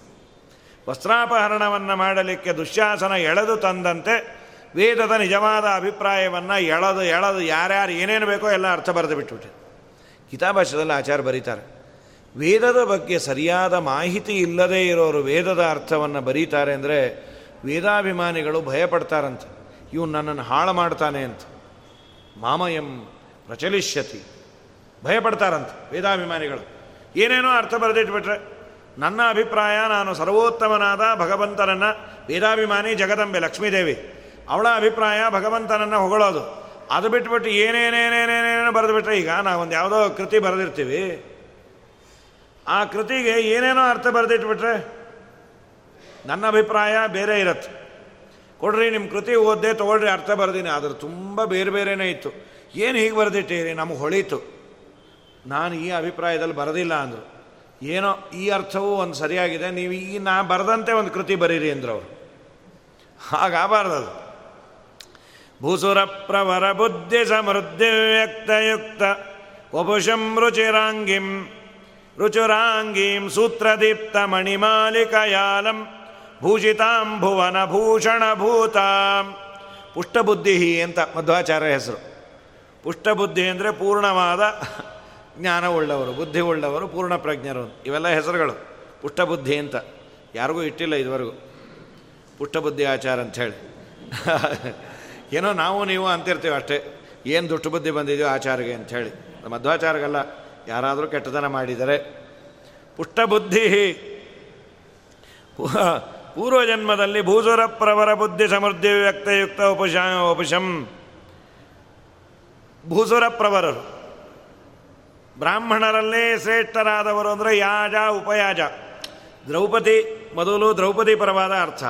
ವಸ್ತ್ರಾಪಹರಣವನ್ನು ಮಾಡಲಿಕ್ಕೆ ದುಶ್ಯಾಸನ ಎಳೆದು ತಂದಂತೆ ವೇದದ ನಿಜವಾದ ಅಭಿಪ್ರಾಯವನ್ನು ಎಳೆದು ಎಳೆದು ಯಾರ್ಯಾರು ಏನೇನು ಬೇಕೋ ಎಲ್ಲ ಅರ್ಥ ಬರೆದು ಬಿಟ್ಬಿಟ್ಟೆ ಗೀತಾಭಾಷ್ಯದಲ್ಲಿ ಆಚಾರ ಬರೀತಾರೆ. ವೇದದ ಬಗ್ಗೆ ಸರಿಯಾದ ಮಾಹಿತಿ ಇಲ್ಲದೇ ಇರೋರು ವೇದದ ಅರ್ಥವನ್ನು ಬರೀತಾರೆ ಅಂದರೆ ವೇದಾಭಿಮಾನಿಗಳು ಭಯಪಡ್ತಾರಂತೆ. ಇವನು ನನ್ನನ್ನು ಹಾಳು ಮಾಡ್ತಾನೆ ಅಂತ. ಮಾಮಯಂ ಪ್ರಚಲಿಷ್ಯತಿ. ಭಯಪಡ್ತಾರಂತ ವೇದಾಭಿಮಾನಿಗಳು. ಏನೇನೋ ಅರ್ಥ ಬರೆದಿಟ್ಬಿಟ್ರೆ, ನನ್ನ ಅಭಿಪ್ರಾಯ ನಾನು ಸರ್ವೋತ್ತಮನಾದ ಭಗವಂತನನ್ನು, ವೇದಾಭಿಮಾನಿ ಜಗದಂಬೆ ಲಕ್ಷ್ಮೀದೇವಿ, ಅವಳ ಅಭಿಪ್ರಾಯ ಭಗವಂತನನ್ನು ಹೊಗಳೋದು. ಅದು ಬಿಟ್ಬಿಟ್ಟು ಏನೇನೇನೇನೇನೇನೇನು ಬರೆದುಬಿಟ್ರೆ ಈಗ ನಾವೊಂದು ಯಾವುದೋ ಕೃತಿ ಬರೆದಿರ್ತೀವಿ. ಆ ಕೃತಿಗೆ ಏನೇನೋ ಅರ್ಥ ಬರೆದಿಟ್ಬಿಟ್ರೆ, ನನ್ನ ಅಭಿಪ್ರಾಯ ಬೇರೆ ಇರತ್ತೆ. ಕೊಡ್ರಿ ನಿಮ್ಮ ಕೃತಿ ಓದ್ದೆ ತೊಗೊಳ್ರಿ ಅರ್ಥ ಬರೆದೀನಿ. ಆದ್ರೆ ತುಂಬ ಬೇರೆ ಬೇರೆನೇ ಇತ್ತು. ಏನು ಹೀಗೆ ಬರೆದಿಟ್ಟಿರಿ? ನಮಗೆ ಹೊಳೀತು. ನಾನು ಈ ಅಭಿಪ್ರಾಯದಲ್ಲಿ ಬರೋದಿಲ್ಲ ಅಂದರು. ಏನೋ ಈ ಅರ್ಥವೂ ಒಂದು ಸರಿಯಾಗಿದೆ, ನೀವು ಈ ನಾ ಬರೆದಂತೆ ಒಂದು ಕೃತಿ ಬರೀರಿ ಅಂದರು ಅವರು. ಹಾಗಾಗಬಾರ್ದು ಭೂಸುರ ಪ್ರವರ ಬುದ್ಧಿ ಸಮೃದ್ಧಿ ವ್ಯಕ್ತಯುಕ್ತ ವಪುಷಂ ರುಚಿರಾಂಗಿಂ ರುಚುರಾಂಗೀಂ ಸೂತ್ರದೀಪ್ತ ಮಣಿಮಾಲಿಕಯಾಲಂ ಭೂಷಿತಾಂ ಭುವನ ಭೂಷಣಭೂತಾಂ ಪುಷ್ಟಬುದ್ಧಿ ಅಂತ ಮಧ್ವಾಚಾರ್ಯ ಹೆಸರು. ಪುಷ್ಟಬುದ್ಧಿ ಅಂದರೆ ಪೂರ್ಣವಾದ ಜ್ಞಾನವುಳ್ಳವರು ಬುದ್ಧಿ ಉಳ್ಳವರು ಪೂರ್ಣ ಪ್ರಜ್ಞರು. ಇವೆಲ್ಲ ಹೆಸರುಗಳು. ಪುಷ್ಟಬುದ್ಧಿ ಅಂತ. ಯಾರಿಗೂ ಇಟ್ಟಿಲ್ಲ ಇದುವರೆಗೂ. ಪುಷ್ಟಬುದ್ಧಿ ಆಚಾರ ಅಂಥೇಳಿ ಏನೋ ನಾವು ನೀವು ಅಂತಿರ್ತೀವಿ ಅಷ್ಟೇ. ಏನು ದುಷ್ಟಬುದ್ಧಿ ಬಂದಿದೆಯೋ ಆಚಾರಿಗೆ ಅಂಥೇಳಿ ಮಧ್ವಾಚಾರಗಲ್ಲ. ಯಾರಾದರೂ ಕೆಟ್ಟದನ ಮಾಡಿದರೆ. ಪುಷ್ಟಬುದ್ಧಿ. ಪೂರ್ವಜನ್ಮದಲ್ಲಿ ಭೂಸುರ ಪ್ರವರ ಬುದ್ಧಿ ಸಮೃದ್ಧಿ ವ್ಯಕ್ತಯುಕ್ತ ಉಪಶ ಉಪಶಂ. ಭೂಸುರ ಪ್ರವರರು ಬ್ರಾಹ್ಮಣರಲ್ಲೇ ಶ್ರೇಷ್ಠರಾದವರು ಅಂದರೆ ಯಾಜ, ಉಪಯಾಜ. ದ್ರೌಪದಿ, ಮೊದಲು ದ್ರೌಪದಿ ಪರವಾದ ಅರ್ಥ.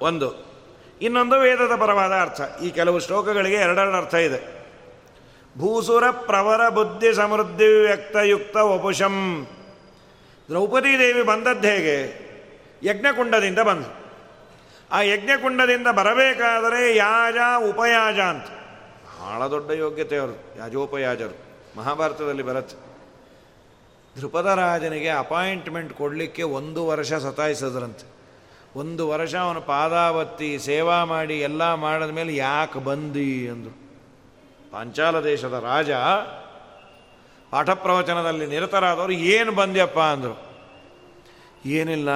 ಒಂದು. ಇನ್ನೊಂದು ವೇದದ ಪರವಾದ ಅರ್ಥ. ಈ ಕೆಲವು ಶ್ಲೋಕಗಳಿಗೆ ಎರಡೆರಡು ಅರ್ಥ ಇದೆ. ಭೂಸುರ ಪ್ರವರ ಬುದ್ಧಿ ಸಮೃದ್ಧಿ ವ್ಯಕ್ತಯುಕ್ತ ವಪುಷಂ. ದ್ರೌಪದಿ ದೇವಿ ಬಂದದ್ದು ಹೇಗೆ? ಯಜ್ಞಕುಂಡದಿಂದ ಬಂದು. ಆ ಯಜ್ಞಕುಂಡದಿಂದ ಬರಬೇಕಾದರೆ ಯಾಜ, ಉಪಯಾಜ ಅಂತ. ಬಹಳ ದೊಡ್ಡ ಯೋಗ್ಯತೆ ಅವರು, ಯಾಜೋಪಯಾಜರು. ಮಹಾಭಾರತದಲ್ಲಿ ಬರುತ್ತೆ. ಧ್ರುಪದ ರಾಜನಿಗೆ ಅಪಾಯಿಂಟ್ಮೆಂಟ್ ಕೊಡಲಿಕ್ಕೆ ಒಂದು ವರ್ಷ ಸತಾಯಿಸಿದ್ರಂತೆ. ಒಂದು ವರ್ಷ ಅವನು ಪಾದಾವತ್ತಿ ಸೇವಾ ಮಾಡಿ ಎಲ್ಲ ಮಾಡಿದ ಮೇಲೆ ಯಾಕೆ ಬಂದಿ ಅಂದರು. ಪಾಂಚಾಲ ದೇಶದ ರಾಜ ಪಾಠ ಪ್ರವಚನದಲ್ಲಿ ನಿರತರಾದವರು ಏನು ಬಂದ್ಯಪ್ಪ ಅಂದರು. ಏನಿಲ್ಲ,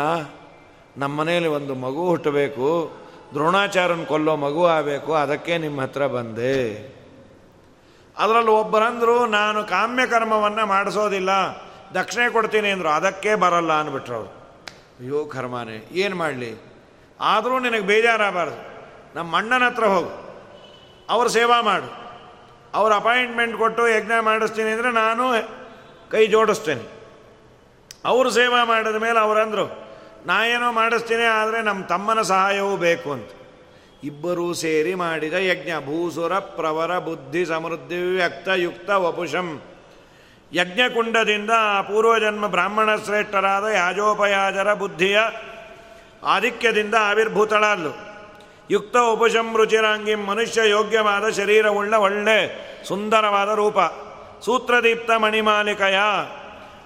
ನಮ್ಮ ಮನೆಯಲ್ಲಿ ಒಂದು ಮಗು ಹುಟ್ಟಬೇಕು, ದ್ರೋಣಾಚಾರ್ಯನ ಕೊಲ್ಲೋ ಮಗು ಆಗಬೇಕು, ಅದಕ್ಕೆ ನಿಮ್ಮ ಹತ್ರ ಬಂದೆ. ಅದರಲ್ಲಿ ಒಬ್ಬರಂದರು ನಾನು ಕಾಮ್ಯ ಕರ್ಮವನ್ನು ಮಾಡಿಸೋದಿಲ್ಲ ದಕ್ಷಿಣೆ ಕೊಡ್ತೀನಿ ಅಂದರು. ಅದಕ್ಕೆ ಬರಲ್ಲ ಅಂದ್ಬಿಟ್ರು ಅವರು. ಅಯ್ಯೋ ಕರ್ಮಾನೆ, ಏನು ಮಾಡಲಿ? ಆದರೂ ನಿನಗೆ ಬೇಜಾರಾಗಬಾರ್ದು. ನಮ್ಮ ಅಣ್ಣನ ಹತ್ರ ಹೋಗು. ಅವ್ರ ಸೇವಾ ಮಾಡು. ಅವ್ರ ಅಪಾಯಿಂಟ್ಮೆಂಟ್ ಕೊಟ್ಟು ಯಜ್ಞ ಮಾಡಿಸ್ತೀನಿ ಅಂದರೆ ನಾನು ಕೈ ಜೋಡಿಸ್ತೇನೆ. ಅವರು ಸೇವಾ ಮಾಡಿದ ಮೇಲೆ ಅವರಂದರು ನಾ ಏನೋ ಮಾಡಿಸ್ತೀನಿ, ಆದರೆ ನಮ್ಮ ತಮ್ಮನ ಸಹಾಯವೂ ಬೇಕು ಅಂತ. ಇಬ್ಬರೂ ಸೇರಿ ಮಾಡಿದ ಯಜ್ಞ. ಭೂಸುರ ಪ್ರವರ ಬುದ್ಧಿ ಸಮೃದ್ಧಿ ವ್ಯಕ್ತಯುಕ್ತ ವಪುಷಂ. ಯಜ್ಞಕುಂಡದಿಂದ ಪೂರ್ವಜನ್ಮ ಬ್ರಾಹ್ಮಣ ಶ್ರೇಷ್ಠರಾದ ಯಾಜೋಪಯಾಜರ ಬುದ್ಧಿಯ ಆಧಿಕ್ಯದಿಂದ ಆವಿರ್ಭೂತಳಾದ್ಲು. ಯುಕ್ತ ಉಪಶಂ ರುಚಿರಾಂಗಿ ಮನುಷ್ಯ ಯೋಗ್ಯವಾದ ಶರೀರವುಳ್ಳ ಒಳ್ಳೆ ಸುಂದರವಾದ ರೂಪ. ಸೂತ್ರದೀಪ್ತ ಮಣಿಮಾಲಿಕಯ.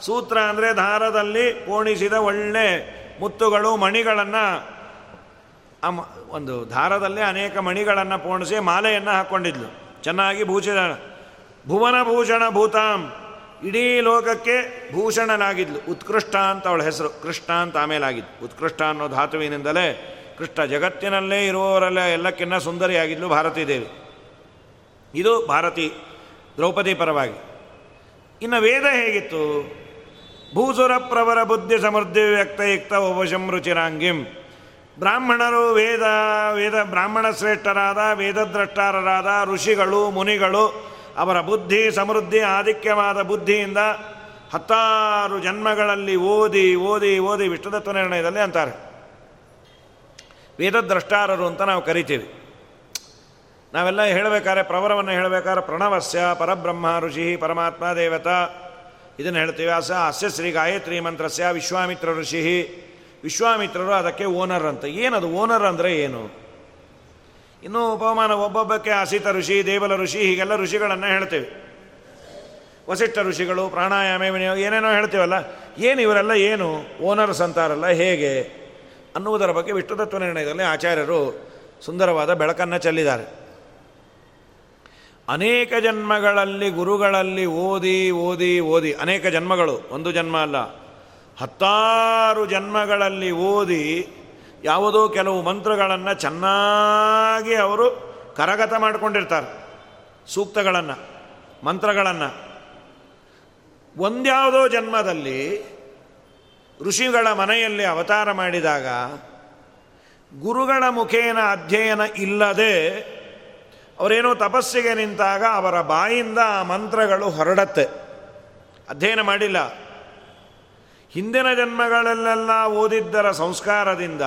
ಸೂತ್ರ ಅಂದರೆ ದಾರದಲ್ಲಿ ಪೋಣಿಸಿದ ಒಳ್ಳೆ ಮುತ್ತುಗಳು, ಮಣಿಗಳನ್ನು ಒಂದು ದಾರದಲ್ಲಿ ಅನೇಕ ಮಣಿಗಳನ್ನು ಪೋಣಿಸಿ ಮಾಲೆಯನ್ನು ಹಾಕ್ಕೊಂಡಿದ್ಲು ಚೆನ್ನಾಗಿ ಭೂಷಿದ ಭುವನ ಭೂಷಣ ಭೂತಾಂ. ಇಡೀ ಲೋಕಕ್ಕೆ ಭೂಷಣನಾಗಿದ್ಲು. ಉತ್ಕೃಷ್ಟ ಅಂತ ಅವಳ ಹೆಸರು. ಕೃಷ್ಣ ಅಂತ ಆಮೇಲೆ ಆಗಿದ್ದು ಉತ್ಕೃಷ್ಟ ಅನ್ನೋ ಧಾತುವಿನಿಂದಲೇ ಕೃಷ್ಣ ಜಗತ್ತಿನಲ್ಲೇ ಇರುವವರೆಲ್ಲ ಎಲ್ಲಕ್ಕಿನ್ನ ಸುಂದರಿಯಾಗಿದ್ಲು ಭಾರತೀ ದೇವಿ ಇದು ಭಾರತಿ ದ್ರೌಪದಿ ಪರವಾಗಿ. ಇನ್ನು ವೇದ ಹೇಗಿತ್ತು? ಭೂಸುರ ಪ್ರವರ ಬುದ್ಧಿ ಸಮೃದ್ಧಿ ವ್ಯಕ್ತಯುಕ್ತ ಉಪಶಂ ರುಚಿರಾಂಗಿಂ. ಬ್ರಾಹ್ಮಣರು ವೇದ ವೇದ ಬ್ರಾಹ್ಮಣ ಶ್ರೇಷ್ಠರಾದ, ವೇದದ್ರಷ್ಟಾರರಾದ ಋಷಿಗಳು, ಮುನಿಗಳು ಅವರ ಬುದ್ಧಿ, ಸಮೃದ್ಧಿ, ಆಧಿಕ್ಯವಾದ ಬುದ್ಧಿಯಿಂದ ಹತ್ತಾರು ಜನ್ಮಗಳಲ್ಲಿ ಓದಿ ಓದಿ ಓದಿ ವಿಷ್ಣುದತ್ವ ನಿರ್ಣಯದಲ್ಲಿ ಅಂತಾರೆ. ವೇದದ್ರಷ್ಟಾರರು ಅಂತ ನಾವು ಕರಿತೀವಿ. ನಾವೆಲ್ಲ ಹೇಳಬೇಕಾದ್ರೆ ಪ್ರವರವನ್ನು ಹೇಳಬೇಕಾದ್ರೆ ಪ್ರಣವಸ್ಯ ಪರಬ್ರಹ್ಮ ಋಷಿ ಪರಮಾತ್ಮ ದೇವತಾ. ಇದನ್ನು ಹೇಳ್ತೀವಿ. ಆಸ ಅಸ್ಯ ಶ್ರೀ ಗಾಯತ್ರಿ ಮಂತ್ರಸ್ಯ ವಿಶ್ವಾಮಿತ್ರ ಋಷಿ. ವಿಶ್ವಾಮಿತ್ರರು ಅದಕ್ಕೆ ಓನರ್ ಅಂತ. ಏನದು ಓನರ್ ಅಂದರೆ ಏನು? ಇನ್ನೂ ಉಪಮಾನ ಒಬ್ಬೊಬ್ಬಕ್ಕೆ ಅಸಿತ ಋಷಿ, ದೇವಲ ಋಷಿ, ಹೀಗೆಲ್ಲ ಋಷಿಗಳನ್ನು ಹೇಳ್ತೇವೆ. ವಸಿಷ್ಠ ಋಷಿಗಳು, ಪ್ರಾಣಾಯಾಮ ಏನೇನೋ ಹೇಳ್ತೀವಲ್ಲ, ಏನು ಇವರೆಲ್ಲ ಏನು, ಓನರ್ಸ್ ಅಂತಾರಲ್ಲ, ಹೇಗೆ ಅನ್ನುವುದರ ಬಗ್ಗೆ ವಿಷ್ಣುತತ್ವ ನಿರ್ಣಯದಲ್ಲಿ ಆಚಾರ್ಯರು ಸುಂದರವಾದ ಬೆಳಕನ್ನು ಚೆಲ್ಲಿದ್ದಾರೆ. ಅನೇಕ ಜನ್ಮಗಳಲ್ಲಿ, ಗುರುಗಳಲ್ಲಿ ಓದಿ ಓದಿ ಓದಿ, ಅನೇಕ ಜನ್ಮಗಳು, ಒಂದು ಜನ್ಮ ಅಲ್ಲ, ಹತ್ತಾರು ಜನ್ಮಗಳಲ್ಲಿ ಓದಿ ಯಾವುದೋ ಕೆಲವು ಮಂತ್ರಗಳನ್ನು ಚೆನ್ನಾಗಿ ಅವರು ಕರಗತ ಮಾಡಿಕೊಂಡಿರ್ತಾರೆ. ಸೂಕ್ತಗಳನ್ನು, ಮಂತ್ರಗಳನ್ನು. ಒಂದ್ಯಾವುದೋ ಜನ್ಮದಲ್ಲಿ ಋಷಿಗಳ ಮನೆಯಲ್ಲಿ ಅವತಾರ ಮಾಡಿದಾಗ ಗುರುಗಳ ಮುಖೇನ ಅಧ್ಯಯನ ಇಲ್ಲದೆ ಅವರೇನೋ ತಪಸ್ಸಿಗೆ ನಿಂತಾಗ ಅವರ ಬಾಯಿಂದ ಆ ಮಂತ್ರಗಳು ಹೊರಡತ್ತೆ. ಅಧ್ಯಯನ ಮಾಡಿಲ್ಲ. ಹಿಂದಿನ ಜನ್ಮಗಳಲ್ಲೆಲ್ಲ ಓದಿದ್ದರ ಸಂಸ್ಕಾರದಿಂದ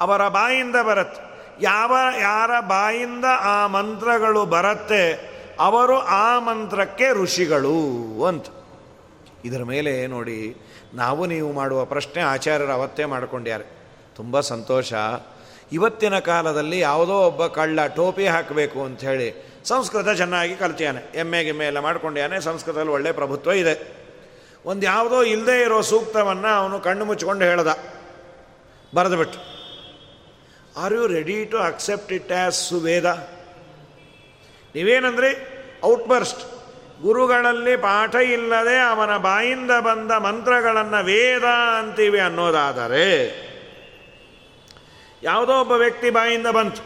ಅವರ ಬಾಯಿಂದ ಬರುತ್ತೆ. ಯಾವ, ಯಾರ ಬಾಯಿಂದ ಆ ಮಂತ್ರಗಳು ಬರುತ್ತೆ, ಅವರು ಆ ಮಂತ್ರಕ್ಕೆ ಋಷಿಗಳು ಅಂತ. ಇದರ ಮೇಲೆ ನೋಡಿ, ನಾವು ನೀವು ಮಾಡುವ ಪ್ರಶ್ನೆ ಆಚಾರ್ಯರು ಅವತ್ತೇ ಮಾಡಿಕೊಂಡ್ಯಾರೆ ತುಂಬ ಸಂತೋಷ. ಇವತ್ತಿನ ಕಾಲದಲ್ಲಿ ಯಾವುದೋ ಒಬ್ಬ ಕಳ್ಳ ಟೋಪಿ ಹಾಕಬೇಕು ಅಂಥೇಳಿ ಸಂಸ್ಕೃತ ಚೆನ್ನಾಗಿ ಕಲ್ತಿಯಾನೆ. ಎಮ್ಮೆ ಗಿಮ್ಮೆ ಎಲ್ಲ ಮಾಡ್ಕೊಂಡ್ಯಾನೆ, ಸಂಸ್ಕೃತದಲ್ಲಿ ಒಳ್ಳೆಯ ಪ್ರಭುತ್ವ ಇದೆ. ಒಂದು ಯಾವುದೋ ಇಲ್ಲದೇ ಇರೋ ಸೂಕ್ತವನ್ನು ಅವನು ಕಣ್ಣು ಮುಚ್ಕೊಂಡು ಹೇಳ್ದ. ಬರೆದುಬಿಟ್ಟು are you ready to accept it as ಸುವೇದ ನೀವೇನಂದ್ರೆ? ಔಟ್ಬರ್ಸ್ಟ್ ಗುರುಗಳಲ್ಲಿ ಪಾಠ ಇಲ್ಲದೆ ಅವನ ಬಾಯಿಂದ ಬಂದ ಮಂತ್ರಗಳನ್ನು ವೇದ ಅಂತೀವಿ ಅನ್ನೋದಾದರೆ ಯಾವುದೋ ಒಬ್ಬ ವ್ಯಕ್ತಿ ಬಾಯಿಂದ ಬಂತು.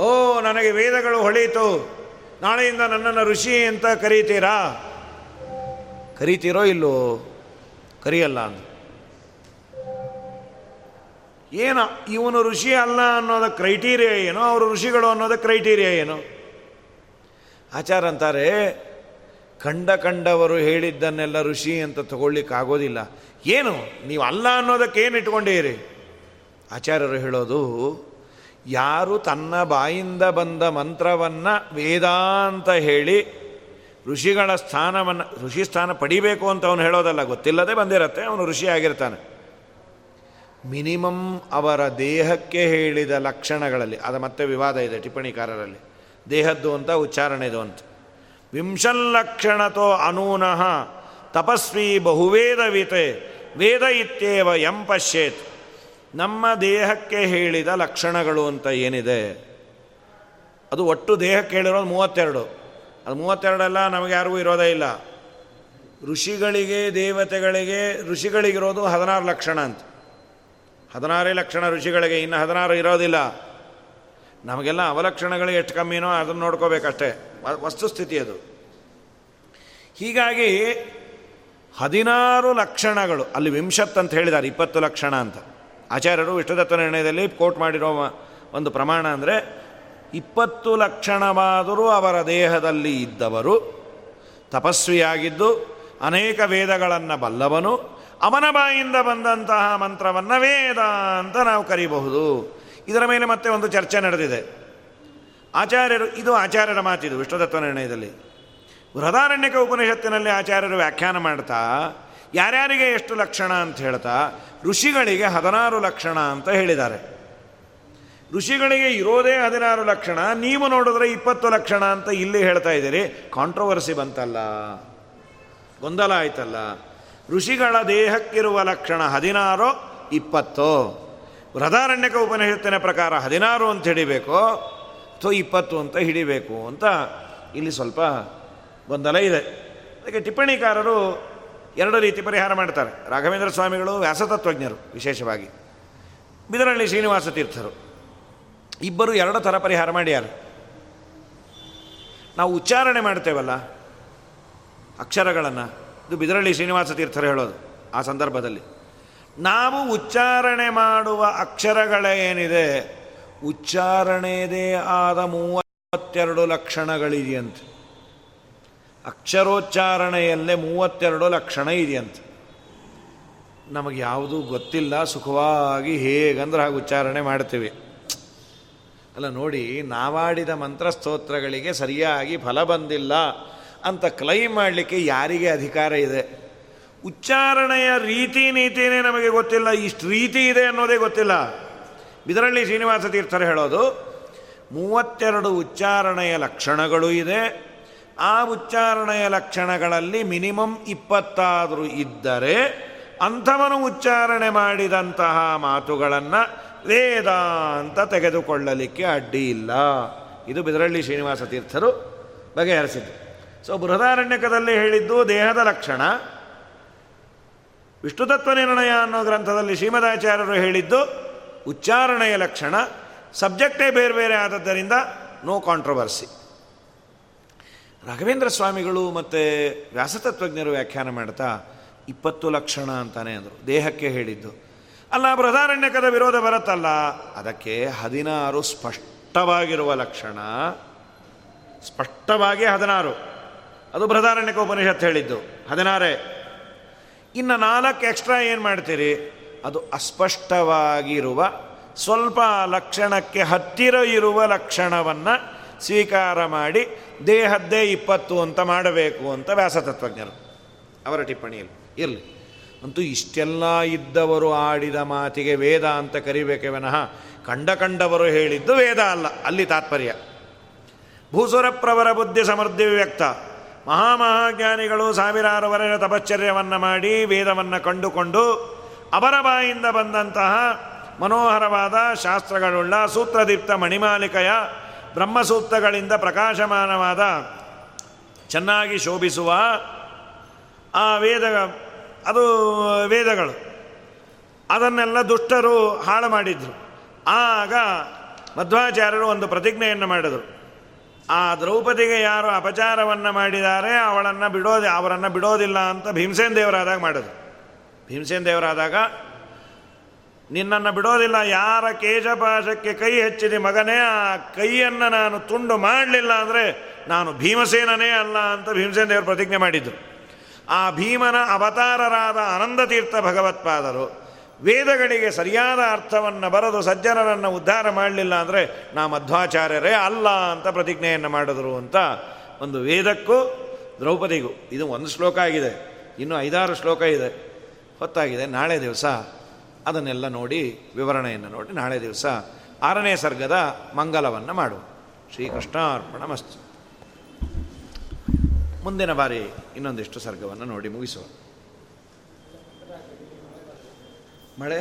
ಓ, ನನಗೆ ವೇದಗಳು ಹೊಳೀತು. ನಾಳೆಯಿಂದ ನನ್ನನ್ನು ಋಷಿ ಅಂತ ಕರೀತೀರಾ? ಕರೀತೀರೋ ಇಲ್ಲೋ ಕರಿಯಲ್ಲ ಅಂದ ಏನು, ಇವನು ಋಷಿ ಅಲ್ಲ ಅನ್ನೋದ ಕ್ರೈಟೀರಿಯಾ ಏನು, ಅವರು ಋಷಿಗಳು ಅನ್ನೋದ ಕ್ರೈಟೀರಿಯಾ ಏನು. ಆಚಾರ ಅಂತಾರೆ, ಕಂಡ ಕಂಡವರು ಹೇಳಿದ್ದನ್ನೆಲ್ಲ ಋಷಿ ಅಂತ ತಗೊಳ್ಳಿಕ್ಕಾಗೋದಿಲ್ಲ ಏನು, ನೀವು ಅಲ್ಲ ಅನ್ನೋದಕ್ಕೆ ಏನು ಇಟ್ಕೊಂಡಿರಿ? ಆಚಾರ್ಯರು ಹೇಳೋದು, ಯಾರು ತನ್ನ ಬಾಯಿಂದ ಬಂದ ಮಂತ್ರವನ್ನು ವೇದಾಂತ ಹೇಳಿ ಋಷಿಗಳ ಸ್ಥಾನವನ್ನು, ಋಷಿ ಸ್ಥಾನ ಪಡಿಬೇಕು ಅಂತ ಅವನು ಹೇಳೋದಲ್ಲ, ಗೊತ್ತಿಲ್ಲದೆ ಬಂದಿರತ್ತೆ, ಅವನು ಋಷಿ ಆಗಿರ್ತಾನೆ. ಮಿನಿಮಮ್ ಅವರ ದೇಹಕ್ಕೆ ಹೇಳಿದ ಲಕ್ಷಣಗಳಲ್ಲಿ, ಅದು ಮತ್ತೆ ವಿವಾದ ಇದೆ ಟಿಪ್ಪಣಿಕಾರರಲ್ಲಿ, ದೇಹದ್ದು ಅಂತ ಉಚ್ಚಾರಣೆದು ಅಂತ. ವಿಂಶಲ್ಲಕ್ಷಣತೋ ಅನೂನಃ ತಪಸ್ವಿ ಬಹುವೇದವಿತೆ ವೇದ ಇತ್ಯೇವ ಎಂ ಪಶ್ಯೇತ್. ನಮ್ಮ ದೇಹಕ್ಕೆ ಹೇಳಿದ ಲಕ್ಷಣಗಳು ಅಂತ ಏನಿದೆ? ಅದು ಒಟ್ಟು ದೇಹಕ್ಕೆ ಹೇಳಿರೋದು ಮೂವತ್ತೆರಡು. ಅದು ಮೂವತ್ತೆರಡಲ್ಲ, ನಮಗೆ ಯಾರಿಗೂ ಇರೋದೇ ಇಲ್ಲ. ಋಷಿಗಳಿಗೆ, ದೇವತೆಗಳಿಗೆ, ಋಷಿಗಳಿಗಿರೋದು ಹದಿನಾರು ಲಕ್ಷಣ ಅಂತ. ಹದಿನಾರೇ ಲಕ್ಷಣ ಋಷಿಗಳಿಗೆ, ಇನ್ನು ಹದಿನಾರು ಇರೋದಿಲ್ಲ. ನಮಗೆಲ್ಲ ಅವಲಕ್ಷಣಗಳು ಎಷ್ಟು ಕಮ್ಮಿನೋ ಅದನ್ನು ನೋಡ್ಕೋಬೇಕಷ್ಟೇ. ವಸ್ತುಸ್ಥಿತಿ ಅದು. ಹೀಗಾಗಿ ಹದಿನಾರು ಲಕ್ಷಣಗಳು, ಅಲ್ಲಿ ವಿಂಶತ್ ಅಂತ ಹೇಳಿದ್ದಾರೆ ಇಪ್ಪತ್ತು ಲಕ್ಷಣ ಅಂತ. ಆಚಾರ್ಯರು ವಿಷ್ಣುದತ್ತ ನಿರ್ಣಯದಲ್ಲಿ ಕೋಟ್ ಮಾಡಿರೋ ಒಂದು ಪ್ರಮಾಣ ಅಂದರೆ ಇಪ್ಪತ್ತು ಲಕ್ಷಣವಾದರೂ ಅವರ ದೇಹದಲ್ಲಿ ಇದ್ದವರು, ತಪಸ್ವಿಯಾಗಿದ್ದು ಅನೇಕ ವೇದಗಳನ್ನು ಬಲ್ಲವನು, ಅವನ ಬಾಯಿಂದ ಬಂದಂತಹ ಮಂತ್ರವನ್ನು ವೇದ ಅಂತ ನಾವು ಕರೀಬಹುದು. ಇದರ ಮೇಲೆ ಮತ್ತೆ ಒಂದು ಚರ್ಚೆ ನಡೆದಿದೆ. ಆಚಾರ್ಯರು, ಇದು ಆಚಾರ್ಯರ ಮಾತಿದು ವಿಷ್ಣುದತ್ವ ನಿರ್ಣಯದಲ್ಲಿ. ಬೃಹದಾರಣ್ಯಕ ಉಪನಿಷತ್ತಿನಲ್ಲಿ ಆಚಾರ್ಯರು ವ್ಯಾಖ್ಯಾನ ಮಾಡ್ತಾ, ಯಾರ್ಯಾರಿಗೆ ಎಷ್ಟು ಲಕ್ಷಣ ಅಂತ ಹೇಳ್ತಾ, ಋಷಿಗಳಿಗೆ ಹದಿನಾರು ಲಕ್ಷಣ ಅಂತ ಹೇಳಿದ್ದಾರೆ. ಋಷಿಗಳಿಗೆ ಇರೋದೇ ಹದಿನಾರು ಲಕ್ಷಣ, ನೀವು ನೋಡಿದ್ರೆ ಇಪ್ಪತ್ತು ಲಕ್ಷಣ ಅಂತ ಇಲ್ಲಿ ಹೇಳ್ತಾ ಇದ್ದೀರಿ. ಕಾಂಟ್ರವರ್ಸಿ ಬಂತಲ್ಲ. ಗೊಂದಲ ಆಯ್ತಲ್ಲ. ಋಷಿಗಳ ದೇಹಕ್ಕಿರುವ ಲಕ್ಷಣ ಹದಿನಾರು, ಇಪ್ಪತ್ತು. ಬೃಹದಾರಣ್ಯಕ ಉಪನಿಷತ್ತಿನ ಪ್ರಕಾರ ಹದಿನಾರು ಅಂತ ಹಿಡಿಬೇಕು, ಅಥವಾ ಇಪ್ಪತ್ತು ಅಂತ ಹಿಡಿಬೇಕು ಅಂತ ಇಲ್ಲಿ ಸ್ವಲ್ಪ ಗೊಂದಲ ಇದೆ. ಅದಕ್ಕೆ ಟಿಪ್ಪಣಿಕಾರರು ಎರಡು ರೀತಿ ಪರಿಹಾರ ಮಾಡ್ತಾರೆ. ರಾಘವೇಂದ್ರ ಸ್ವಾಮಿಗಳು ವ್ಯಾಸತತ್ವಜ್ಞರು ವಿಶೇಷವಾಗಿ. ಬಿದರಳ್ಳಿ ಶ್ರೀನಿವಾಸ ತೀರ್ಥರು. ಇಬ್ಬರು ಎರಡು ಥರ ಪರಿಹಾರ ಮಾಡ್ಯಾರ ನಾವು ಉಚ್ಚಾರಣೆ ಮಾಡ್ತೇವಲ್ಲ, ಅಕ್ಷರಗಳನ್ನು. ಇದು ಬಿದರಳ್ಳಿ ಶ್ರೀನಿವಾಸ ತೀರ್ಥರು ಹೇಳೋದು ಆ ಸಂದರ್ಭದಲ್ಲಿ. ನಾವು ಉಚ್ಚಾರಣೆ ಮಾಡುವ ಅಕ್ಷರಗಳೇನಿದೆ ಉಚ್ಚಾರಣೆದೇ ಆದ ಮೂವತ್ತೆರಡು ಲಕ್ಷಣಗಳಿದೆಯಂತೆ. ಅಕ್ಷರೋಚ್ಚಾರಣೆಯಲ್ಲೇ ಮೂವತ್ತೆರಡು ಲಕ್ಷಣ ಇದೆಯಂತೆ. ನಮಗೆ ಯಾವುದೂ ಗೊತ್ತಿಲ್ಲ, ಸುಖವಾಗಿ ಹೇಗಂದ್ರೆ ಹಾಗೆ ಉಚ್ಚಾರಣೆ ಮಾಡ್ತೀವಿ. ಅಲ್ಲ ನೋಡಿ, ನಾವಾಡಿದ ಮಂತ್ರಸ್ತೋತ್ರಗಳಿಗೆ ಸರಿಯಾಗಿ ಫಲ ಬಂದಿಲ್ಲ ಅಂತ ಕ್ಲೈಮ್ ಮಾಡಲಿಕ್ಕೆ ಯಾರಿಗೆ ಅಧಿಕಾರ ಇದೆ? ಉಚ್ಚಾರಣೆಯ ರೀತಿ ನೀತಿನೇ ನಮಗೆ ಗೊತ್ತಿಲ್ಲ, ಇಷ್ಟು ರೀತಿ ಇದೆ ಅನ್ನೋದೇ ಗೊತ್ತಿಲ್ಲ. ಇದರಲ್ಲಿ ಶ್ರೀನಿವಾಸ ತೀರ್ಥರು ಹೇಳೋದು, ಮೂವತ್ತೆರಡು ಉಚ್ಚಾರಣೆಯ ಲಕ್ಷಣಗಳು ಇದೆ. ಆ ಉಚ್ಚಾರಣೆಯ ಲಕ್ಷಣಗಳಲ್ಲಿ ಮಿನಿಮಮ್ ಇಪ್ಪತ್ತಾದರೂ ಇದ್ದರೆ ಅಂಥವನು ಉಚ್ಚಾರಣೆ ಮಾಡಿದಂತಹ ಮಾತುಗಳನ್ನು ವೇದ ಅಂತ ತೆಗೆದುಕೊಳ್ಳಲಿಕ್ಕೆ ಅಡ್ಡಿ ಇಲ್ಲ. ಇದು ಬಿದರಳ್ಳಿ ಶ್ರೀನಿವಾಸ ತೀರ್ಥರು ಬಗೆಹರಿಸಿದ್ದು. ಸೊ ಬೃಹದಾರಣ್ಯಕದಲ್ಲಿ ಹೇಳಿದ್ದು ದೇಹದ ಲಕ್ಷಣ. ವಿಷ್ಣುತತ್ವ ನಿರ್ಣಯ ಅನ್ನೋ ಗ್ರಂಥದಲ್ಲಿ ಶ್ರೀಮದಾಚಾರ್ಯರು ಹೇಳಿದ್ದು ಉಚ್ಚಾರಣೆಯ ಲಕ್ಷಣ. ಸಬ್ಜೆಕ್ಟೇ ಬೇರೆ ಬೇರೆ ಆದದ್ದರಿಂದ ನೋ ಕಾಂಟ್ರವರ್ಸಿ. ರಾಘವೇಂದ್ರ ಸ್ವಾಮಿಗಳು ಮತ್ತು ವ್ಯಾಸತತ್ವಜ್ಞರು ವ್ಯಾಖ್ಯಾನ ಮಾಡ್ತಾ ಇಪ್ಪತ್ತು ಲಕ್ಷಣ ಅಂತಾನೆ ಅಂದರು. ದೇಹಕ್ಕೆ ಹೇಳಿದ್ದು. ಅಲ್ಲ ಬೃಹದಾರಣ್ಯಕದ ವಿರೋಧ ಬರುತ್ತಲ್ಲ. ಅದಕ್ಕೆ ಹದಿನಾರು ಸ್ಪಷ್ಟವಾಗಿರುವ ಲಕ್ಷಣ. ಸ್ಪಷ್ಟವಾಗಿ ಹದಿನಾರು. ಅದು ಬೃಹದಾರಣ್ಯಕ ಉಪನಿಷತ್ ಹೇಳಿದ್ದು. ಹದಿನಾರೇ. ಇನ್ನು ನಾಲ್ಕು ಎಕ್ಸ್ಟ್ರಾ ಏನು ಮಾಡ್ತೀರಿ? ಅದು ಅಸ್ಪಷ್ಟವಾಗಿರುವ, ಸ್ವಲ್ಪ ಲಕ್ಷಣಕ್ಕೆ ಹತ್ತಿರ ಇರುವ ಲಕ್ಷಣವನ್ನು ಸ್ವೀಕಾರ ಮಾಡಿ ದೇಹದ್ದೇ ಇಪ್ಪತ್ತು ಅಂತ ಮಾಡಬೇಕು ಅಂತ ವ್ಯಾಸತತ್ವಜ್ಞರು. ಅವರ ಟಿಪ್ಪಣಿಯಲ್ಲಿ. ಇರಲಿ. ಅಂತೂ ಇಷ್ಟೆಲ್ಲ ಇದ್ದವರು ಆಡಿದ ಮಾತಿಗೆ ವೇದ ಅಂತ ಕರಿಬೇಕೆ ವಿನಃ. ಕಂಡ ಕಂಡವರು ಹೇಳಿದ್ದು ವೇದ ಅಲ್ಲ, ಅಲ್ಲಿ ತಾತ್ಪರ್ಯ. ಭೂಸುರಪ್ರವರ ಬುದ್ಧಿ ಸಮೃದ್ಧಿ ವ್ಯಕ್ತ ಮಹಾಮಹಾಜ್ಞಾನಿಗಳು ಸಾವಿರಾರು ವರೆಯ ತಪಶ್ಚರ್ಯವನ್ನು ಮಾಡಿ ವೇದವನ್ನು ಕಂಡುಕೊಂಡು ಅವರ ಬಾಯಿಂದ ಬಂದಂತಹ ಮನೋಹರವಾದ ಶಾಸ್ತ್ರಗಳುಳ್ಳ ಸೂತ್ರದೀಪ್ತ ಮಣಿಮಾಲಿಕೆಯ ಬ್ರಹ್ಮಸೂತ್ರಗಳಿಂದ ಪ್ರಕಾಶಮಾನವಾದ ಚೆನ್ನಾಗಿ ಶೋಭಿಸುವ ಆ ವೇದ ಅದು ವೇದಗಳು. ಅದನ್ನೆಲ್ಲ ದುಷ್ಟರು ಹಾಳು ಮಾಡಿದ್ರು. ಆಗ ಮಧ್ವಾಚಾರ್ಯರು ಒಂದು ಪ್ರತಿಜ್ಞೆಯನ್ನು ಮಾಡಿದರು. ಆ ದ್ರೌಪದಿಗೆ ಯಾರು ಅಪಚಾರವನ್ನು ಮಾಡಿದ್ದಾರೆ ಅವಳನ್ನು ಬಿಡೋದು, ಅವರನ್ನು ಬಿಡೋದಿಲ್ಲ ಅಂತ ಭೀಮಸೇನ್ ದೇವರಾದಾಗ ಮಾಡಿದ್ರು. ಭೀಮಸೇನ್ ದೇವರಾದಾಗ, ನಿನ್ನನ್ನು ಬಿಡೋದಿಲ್ಲ, ಯಾರ ಕೇಶಪಾಶಕ್ಕೆ ಕೈ ಹೆಚ್ಚಿದೆ ಮಗನೇ, ಆ ಕೈಯನ್ನು ನಾನು ತುಂಡು ಮಾಡಲಿಲ್ಲ ಅಂದರೆ ನಾನು ಭೀಮಸೇನನೇ ಅಲ್ಲ ಅಂತ ಭೀಮಸೇನ ದೇವರು ಪ್ರತಿಜ್ಞೆ ಮಾಡಿದ್ದರು ಆ ಭೀಮನ ಅವತಾರರಾದ ಆನಂದತೀರ್ಥ ಭಗವತ್ಪಾದರು. ವೇದಗಳಿಗೆ ಸರಿಯಾದ ಅರ್ಥವನ್ನು ಬರೆದು ಸಜ್ಜನರನ್ನು ಉದ್ಧಾರ ಮಾಡಲಿಲ್ಲ ಅಂದರೆ ನಾ ಮಧ್ವಾಚಾರ್ಯರೇ ಅಲ್ಲ ಅಂತ ಪ್ರತಿಜ್ಞೆಯನ್ನು ಮಾಡಿದ್ರು ಅಂತ ಒಂದು ವೇದಕ್ಕೂ ದ್ರೌಪದಿಗೂ. ಇದು ಒಂದು ಶ್ಲೋಕ ಆಗಿದೆ. ಇನ್ನು ಐದಾರು ಶ್ಲೋಕ ಇದೆ. ಹೊತ್ತಾಗಿದೆ. ನಾಳೆ ದಿವಸ ಅದನ್ನೆಲ್ಲ ನೋಡಿ, ವಿವರಣೆಯನ್ನು ನೋಡಿ ನಾಳೆ ದಿವಸ ಆರನೇ ಸರ್ಗದ ಮಂಗಲವನ್ನು ಮಾಡು ಶ್ರೀಕೃಷ್ಣಾರ್ಪಣ ಮಸ್ತು ಮುಂದಿನ ಬಾರಿ ಇನ್ನೊಂದಿಷ್ಟು ಸರ್ಗವನ್ನು ನೋಡಿ ಮುಗಿಸುವ ಮಳೆ?